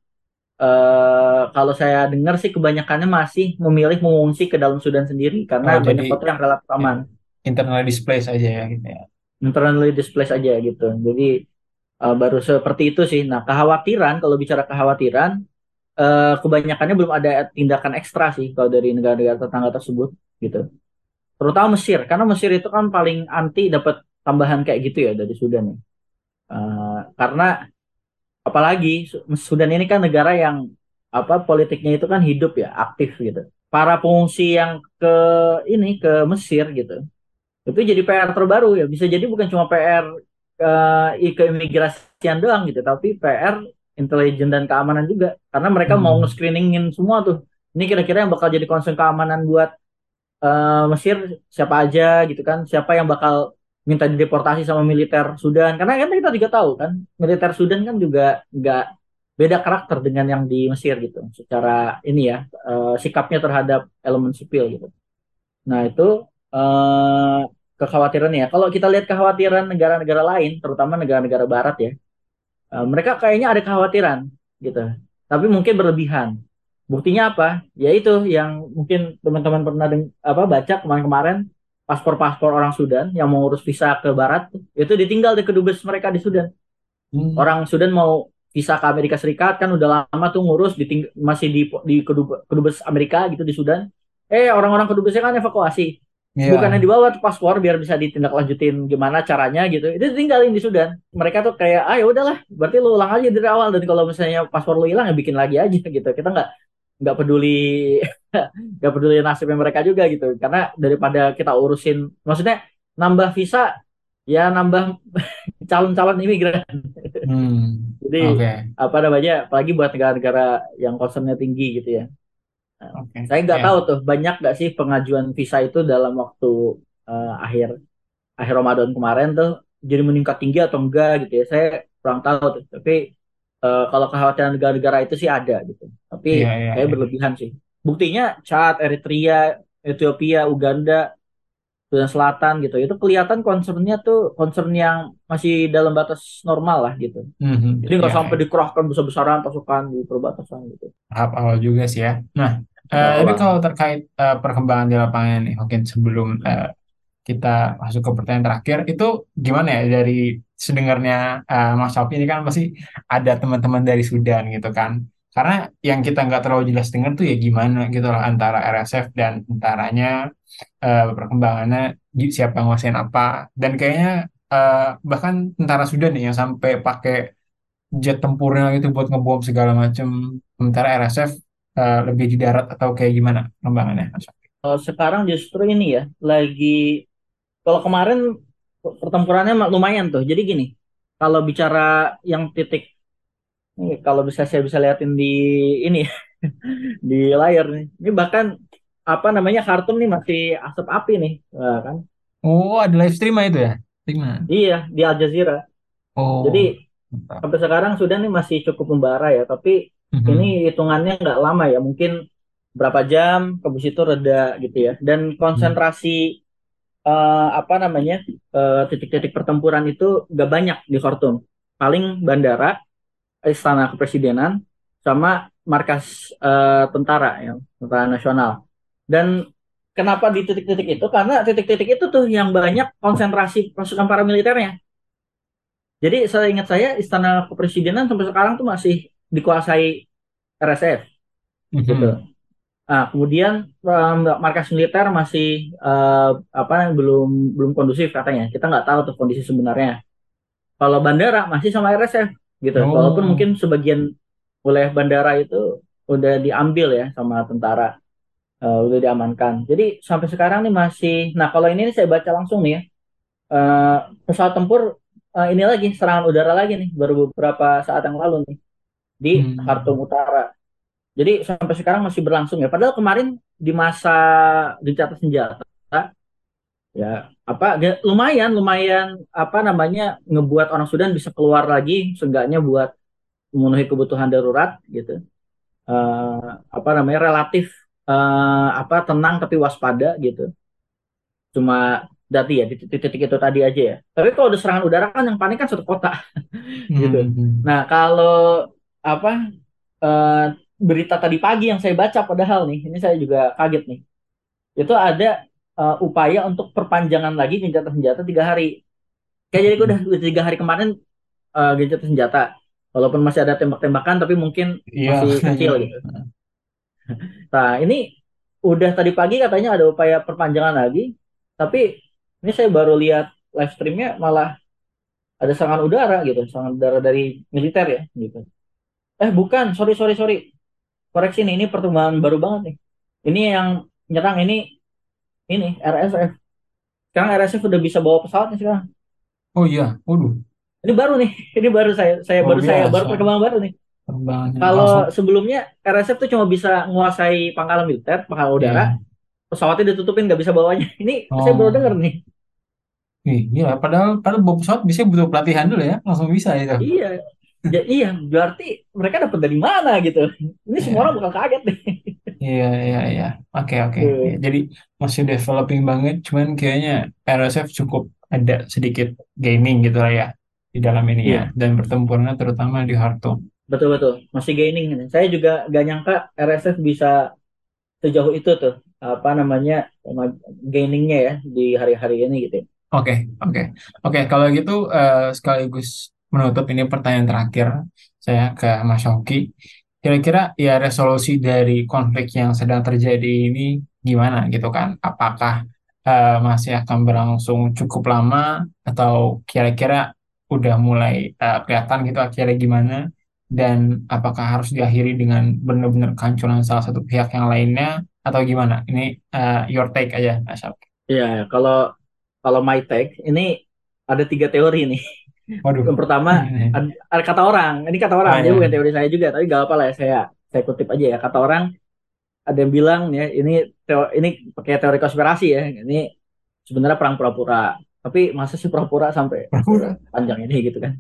eh, kalau saya dengar sih kebanyakannya masih memilih mengungsi ke dalam Sudan sendiri karena Oh, banyak kota yang relatif aman Internally displaced aja ya gitu ya. internally displaced aja gitu. Jadi uh, baru seperti itu sih. Nah, kekhawatiran kalau bicara kekhawatiran uh, kebanyakannya belum ada tindakan ekstra sih kalau dari negara-negara tetangga tersebut gitu. Terutama Mesir karena Mesir itu kan paling anti dapat tambahan kayak gitu ya dari Sudan ya. Uh, karena apalagi Su- Sudan ini kan negara yang apa politiknya itu kan hidup ya, aktif gitu. Para pengungsi yang ke ini ke Mesir gitu itu jadi PR terbaru ya bisa jadi bukan cuma PR ke keimigrasian doang gitu. Tapi PR intelijen dan keamanan juga. Karena mereka mau Hmm. nge-screeningin semua tuh. Ini kira-kira yang bakal jadi concern keamanan buat eh, Mesir siapa aja gitu kan. Siapa yang bakal minta dideportasi sama militer Sudan. Karena kan kita juga tahu kan militer Sudan kan juga nggak beda karakter dengan yang di Mesir gitu. Secara ini ya eh, sikapnya terhadap elemen sipil gitu. Nah itu eh, kekhawatiran ya. Kalau kita lihat kekhawatiran negara-negara lain, terutama negara-negara Barat ya, eh, mereka kayaknya ada kekhawatiran gitu. Tapi mungkin berlebihan. Buktinya apa? Yaitu yang mungkin teman-teman pernah deng- apa baca kemarin-kemarin paspor-paspor orang Sudan yang mau ngurus visa ke Barat itu ditinggal di kedubes mereka di Sudan. Hmm. Orang Sudan mau visa ke Amerika Serikat kan udah lama tuh ngurus masih di di kedub- kedubes Amerika gitu di Sudan. Eh orang-orang kedubesnya kan evakuasi Iya. bukannya dibawa tuh paspor biar bisa ditindaklanjutin gimana caranya gitu itu tinggalin di Sudan mereka tuh kayak ah ya udahlah berarti lu ulang aja dari awal dan kalau misalnya paspor lu hilang ya bikin lagi aja gitu kita nggak nggak peduli nggak peduli nasibnya mereka juga gitu karena daripada kita urusin maksudnya nambah visa ya nambah calon-calon imigran Hmm. jadi Oke. apa namanya apalagi buat negara-negara yang concernnya tinggi gitu ya Oke. Saya nggak Ya. tahu tuh banyak nggak sih pengajuan visa itu dalam waktu eh, akhir akhir Ramadan kemarin tuh jadi meningkat tinggi atau enggak gitu ya. Saya kurang tahu tuh. Tapi eh, kalau kekhawatiran negara-negara itu sih ada gitu. Tapi Iya, iya, kayak iya. berlebihan sih. Buktinya Chad, Eritrea, Ethiopia, Uganda, Sudan Selatan gitu. Itu kelihatan concernnya tuh concern yang masih dalam batas normal lah gitu. Mhm. Jadi nggak Ya, sampai dikerahkan besar-besaran pasukan di perbatasan gitu. tahap awal juga sih ya. Nah, Tahap tapi kalau terkait eh, perkembangan di lapangan nih, mungkin sebelum eh, kita masuk ke pertanyaan terakhir, itu gimana ya dari sedengarnya eh, Mas Alfi ini kan pasti ada teman-teman dari Sudan gitu kan. Karena yang kita nggak terlalu jelas dengar tuh ya gimana gitu lah antara RSF dan tentaranya eh, perkembangannya siapa nguasain apa dan kayaknya eh, bahkan tentara Sudan nih yang sampai pakai jet tempurnya gitu buat ngebom segala macam. Sementara RSF eh, lebih di darat atau kayak gimana perkembangannya? Mas? Kalau sekarang justru ini ya, lagi kalau kemarin pertempurannya lumayan tuh. Jadi gini, kalau bicara yang titik, kalau bisa saya bisa liatin di ini di layar nih. Ini bahkan apa namanya Khartoum nih masih asap api nih, Wah, kan? Oh, ada live stream itu ya? Iya, di Al Jazeera. Oh, Jadi mantap. sampai sekarang Sudan nih masih cukup membara ya, tapi Mhm. ini hitungannya nggak lama ya, mungkin berapa jam, habis itu reda gitu ya. Dan konsentrasi eh, apa namanya eh, titik-titik pertempuran itu nggak banyak di Khartoum. Paling bandara, istana kepresidenan, sama markas eh, tentara ya, tentara nasional. Dan kenapa di titik-titik itu? Karena titik-titik itu tuh yang banyak konsentrasi pasukan paramiliternya. Jadi saya ingat saya istana kepresidenan sampai sekarang tuh masih dikuasai RSF Mhm. gitu. Nah, kemudian um, markas militer masih uh, apa belum belum kondusif katanya. Kita nggak tahu tuh kondisi sebenarnya. Kalau bandara masih sama RSF gitu. Oh. Walaupun mungkin sebagian wilayah bandara itu udah diambil ya sama tentara, uh, udah diamankan. Jadi sampai sekarang nih masih. Nah, kalau ini nih saya baca langsung nih ya. Uh, pesawat tempur uh, ini lagi serangan udara lagi nih baru beberapa saat yang lalu nih di Hmm. Khartoum Utara. Jadi sampai sekarang masih berlangsung ya. Padahal kemarin di masa gencatan senjata ya apa lumayan lumayan apa namanya ngebuat orang Sudan bisa keluar lagi seenggaknya buat memenuhi kebutuhan darurat gitu. Eh, apa namanya relatif eh, apa tenang tapi waspada gitu. Cuma dati ya di titik-titik itu tadi aja ya. Tapi kalau ada serangan udara kan yang panik kan satu kota gitu. Mhm. Nah, kalau apa eh, berita tadi pagi yang saya baca padahal nih, ini saya juga kaget nih. Itu ada eh, upaya untuk perpanjangan lagi gencatan senjata tiga hari. Kayak jadi udah, udah tiga hari kemarin eh, gencatan senjata. Walaupun masih ada tembak-tembakan, tapi mungkin Iya. masih kecil gitu. Nah, ini udah tadi pagi katanya ada upaya perpanjangan lagi, tapi ini saya baru lihat live streamnya malah ada serangan udara gitu, serangan udara dari militer ya gitu. Eh bukan, sorry sorry sorry, koreksi nih, ini perkembangan baru banget nih. Ini yang nyerang ini ini RSF. Sekarang RSF udah bisa bawa pesawatnya sekarang. Oh iya, waduh, Ini baru nih, ini baru saya saya Luar baru saya biasa. baru perkembangan baru nih. Kalau sebelumnya RSF tuh cuma bisa menguasai pangkalan militer, pangkalan udara, Iya. pesawatnya ditutupin nggak bisa bawanya. Ini Oh. saya baru denger nih. Ih, Iya, padahal padahal bawa pesawat bisa butuh pelatihan dulu ya, langsung bisa itu. Iya, ya, iya. Berarti mereka dapat dari mana gitu? Ini semua orang bakal kaget nih. Iya, iya, iya. Oke, oke. Iya. Jadi masih developing banget, cuman kayaknya RSF cukup ada sedikit gaining gitu lah ya di dalam ini ya, Iya. dan pertempurannya terutama di Khartoum. Betul betul, masih gaining ini. Saya juga gak nyangka RSF bisa sejauh itu tuh apa namanya gainingnya ya di hari-hari ini gitu. Oke, oke, oke. Kalau gitu eh, sekaligus menutup ini pertanyaan terakhir saya ke Mas Shoki. Kira-kira ya resolusi dari konflik yang sedang terjadi ini gimana gitu kan? Apakah eh, masih akan berlangsung cukup lama atau kira-kira udah mulai eh, kelihatan gitu akhirnya gimana? Dan apakah harus diakhiri dengan benar-benar kehancuran salah satu pihak yang lainnya atau gimana? Ini eh, your take aja, Mas Shoki. Iya, kalau kalau my take ini ada tiga teori nih. Waduh. Yang pertama ada, ada kata orang, ini kata orang, Ah, dia iya. bukan teori saya juga, tapi gak apa lah ya saya saya kutip aja ya. Kata orang ada yang bilang ya ini teo- ini pakai teori konspirasi ya, ini sebenarnya perang pura-pura. Tapi masa sih pura-pura sampai Pura-pura. panjang ini gitu kan?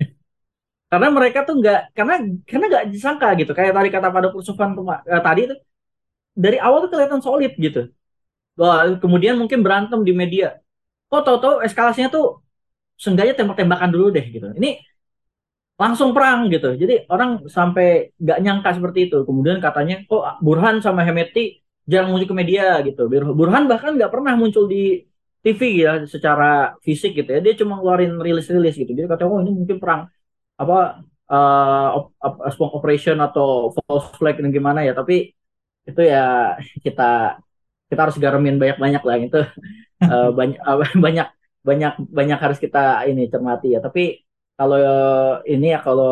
karena mereka tuh nggak karena karena nggak disangka gitu kayak tadi kata pada Kursufan kema- eh, tadi itu dari awal tuh kelihatan solid gitu Wah, kemudian mungkin berantem di media kok tahu-tahu eskalasinya tuh seenggaknya tembak-tembakan dulu deh gitu. Ini langsung perang gitu. Jadi orang sampai nggak nyangka seperti itu. Kemudian katanya kok Burhan sama Hemeti jarang muncul ke media gitu. Burhan bahkan nggak pernah muncul di TV ya secara fisik gitu ya. Dia cuma ngeluarin rilis-rilis gitu. Jadi katanya oh ini mungkin perang apa eh, op- operation atau false flag dan gimana ya. Tapi itu ya kita kita harus garemin banyak-banyak lah itu Eh, banyak banyak banyak banyak harus kita ini cermati ya. Tapi kalau ini ya kalau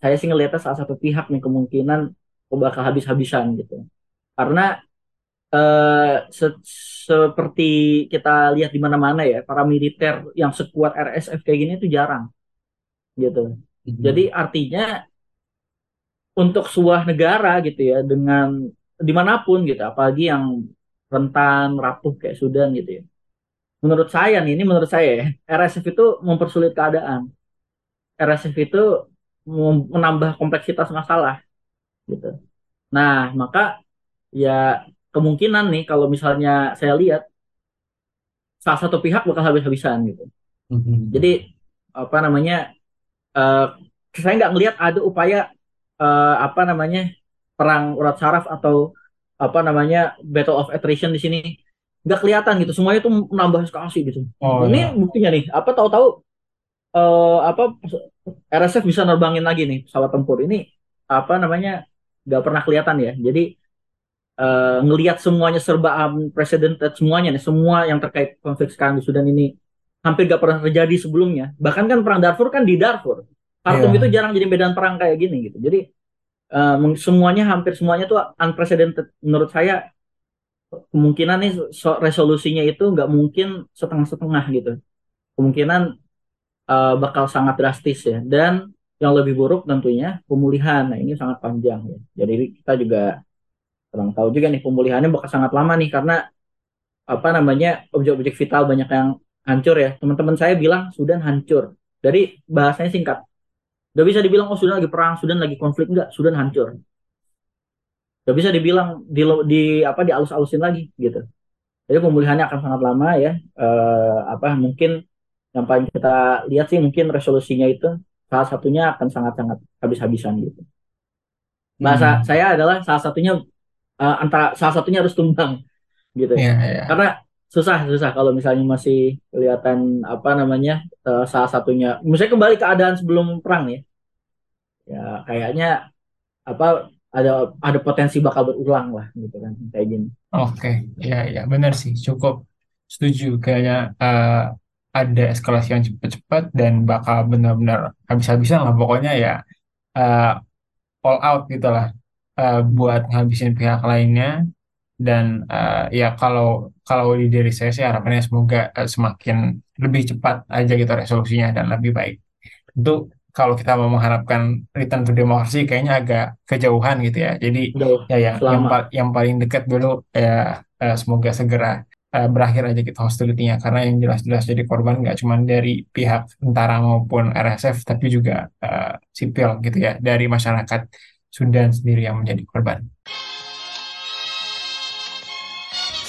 saya sih ngelihatnya salah satu pihak nih kemungkinan bakal habis-habisan gitu. Karena eh, se- seperti kita lihat di mana-mana ya, para militer yang sekuat RSF kayak gini itu jarang gitu. Jadi artinya untuk sebuah negara gitu ya dengan di mana pun gitu, apalagi yang rentan rapuh kayak Sudan gitu ya. Menurut saya nih, ini menurut saya ya, RSF itu mempersulit keadaan. RSF itu menambah kompleksitas masalah gitu. Nah, maka ya kemungkinan nih kalau misalnya saya lihat salah satu pihak bakal habis-habisan gitu. Mhm. Jadi apa namanya? eh, saya nggak ngelihat ada upaya eh, apa namanya perang urat saraf atau apa namanya battle of attrition di sini nggak kelihatan gitu. Semuanya itu menambah eskalasi gitu. Oh, Ini ya. buktinya nih. Apa tahu-tahu eh, apa RSF bisa nerbangin lagi nih pesawat tempur ini apa namanya nggak pernah kelihatan ya. Jadi eh, ngelihat semuanya serba unprecedented semuanya nih semua yang terkait konflik sekarang di Sudan ini hampir gak pernah terjadi sebelumnya. Bahkan kan perang Darfur kan di Darfur. Khartoum Iya. itu jarang jadi medan perang kayak gini gitu. Jadi eh, meng- semuanya hampir semuanya tuh unprecedented menurut saya kemungkinan nih so- resolusinya itu nggak mungkin setengah-setengah gitu. Kemungkinan eh, bakal sangat drastis ya. Dan yang lebih buruk tentunya pemulihan. Nah, ini sangat panjang ya. Jadi kita juga kurang tahu juga nih pemulihannya bakal sangat lama nih karena apa namanya objek-objek vital banyak yang hancur ya. Teman-teman saya bilang Sudan hancur. Dari bahasanya singkat. Gak bisa dibilang oh Sudan lagi perang, Sudan lagi konflik enggak, Sudan hancur. Gak bisa dibilang di, di apa dialus-alusin lagi gitu. Jadi pemulihannya akan sangat lama ya. Eh, apa mungkin yang paling kita lihat sih mungkin resolusinya itu salah satunya akan sangat-sangat habis-habisan gitu. Bahasa Hmm. saya adalah salah satunya eh, antara salah satunya harus tumbang gitu. Iya, iya. Karena susah susah kalau misalnya masih kelihatan apa namanya eh, salah satunya misalnya kembali keadaan sebelum perang ya. Ya kayaknya apa ada ada potensi bakal berulang lah gitu kan kayak gini. Oke, ya ya benar sih, cukup setuju. Kayaknya eh, ada eskalasi yang cepat-cepat dan bakal benar-benar habis-habisan lah. Pokoknya ya eh, all out gitu lah eh, buat ngabisin pihak lainnya. Dan eh, ya kalau kalau di diri saya sih harapannya semoga eh, semakin lebih cepat aja gitu resolusinya dan lebih baik. Tentu kalau kita mau mengharapkan return to democracy kayaknya agak kejauhan gitu ya. Jadi Jauh ya yang yang, selama pa- yang paling dekat dulu ya eh, semoga segera eh, berakhir aja gitu hostility-nya karena yang jelas-jelas jadi korban nggak cuma dari pihak tentara maupun RSF tapi juga eh, sipil gitu ya dari masyarakat Sudan sendiri yang menjadi korban.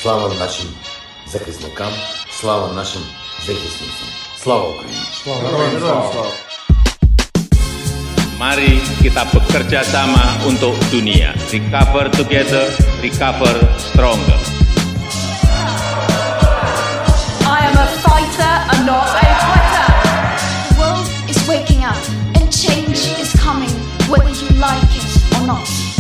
Слава нашим захисникам, слава нашим захисницям. Слава Україні! Mari kita bekerja sama untuk dunia. Recover together, recover stronger. I am a fighter and not a quitter. The world is waking up and change is coming, whether you like it or not.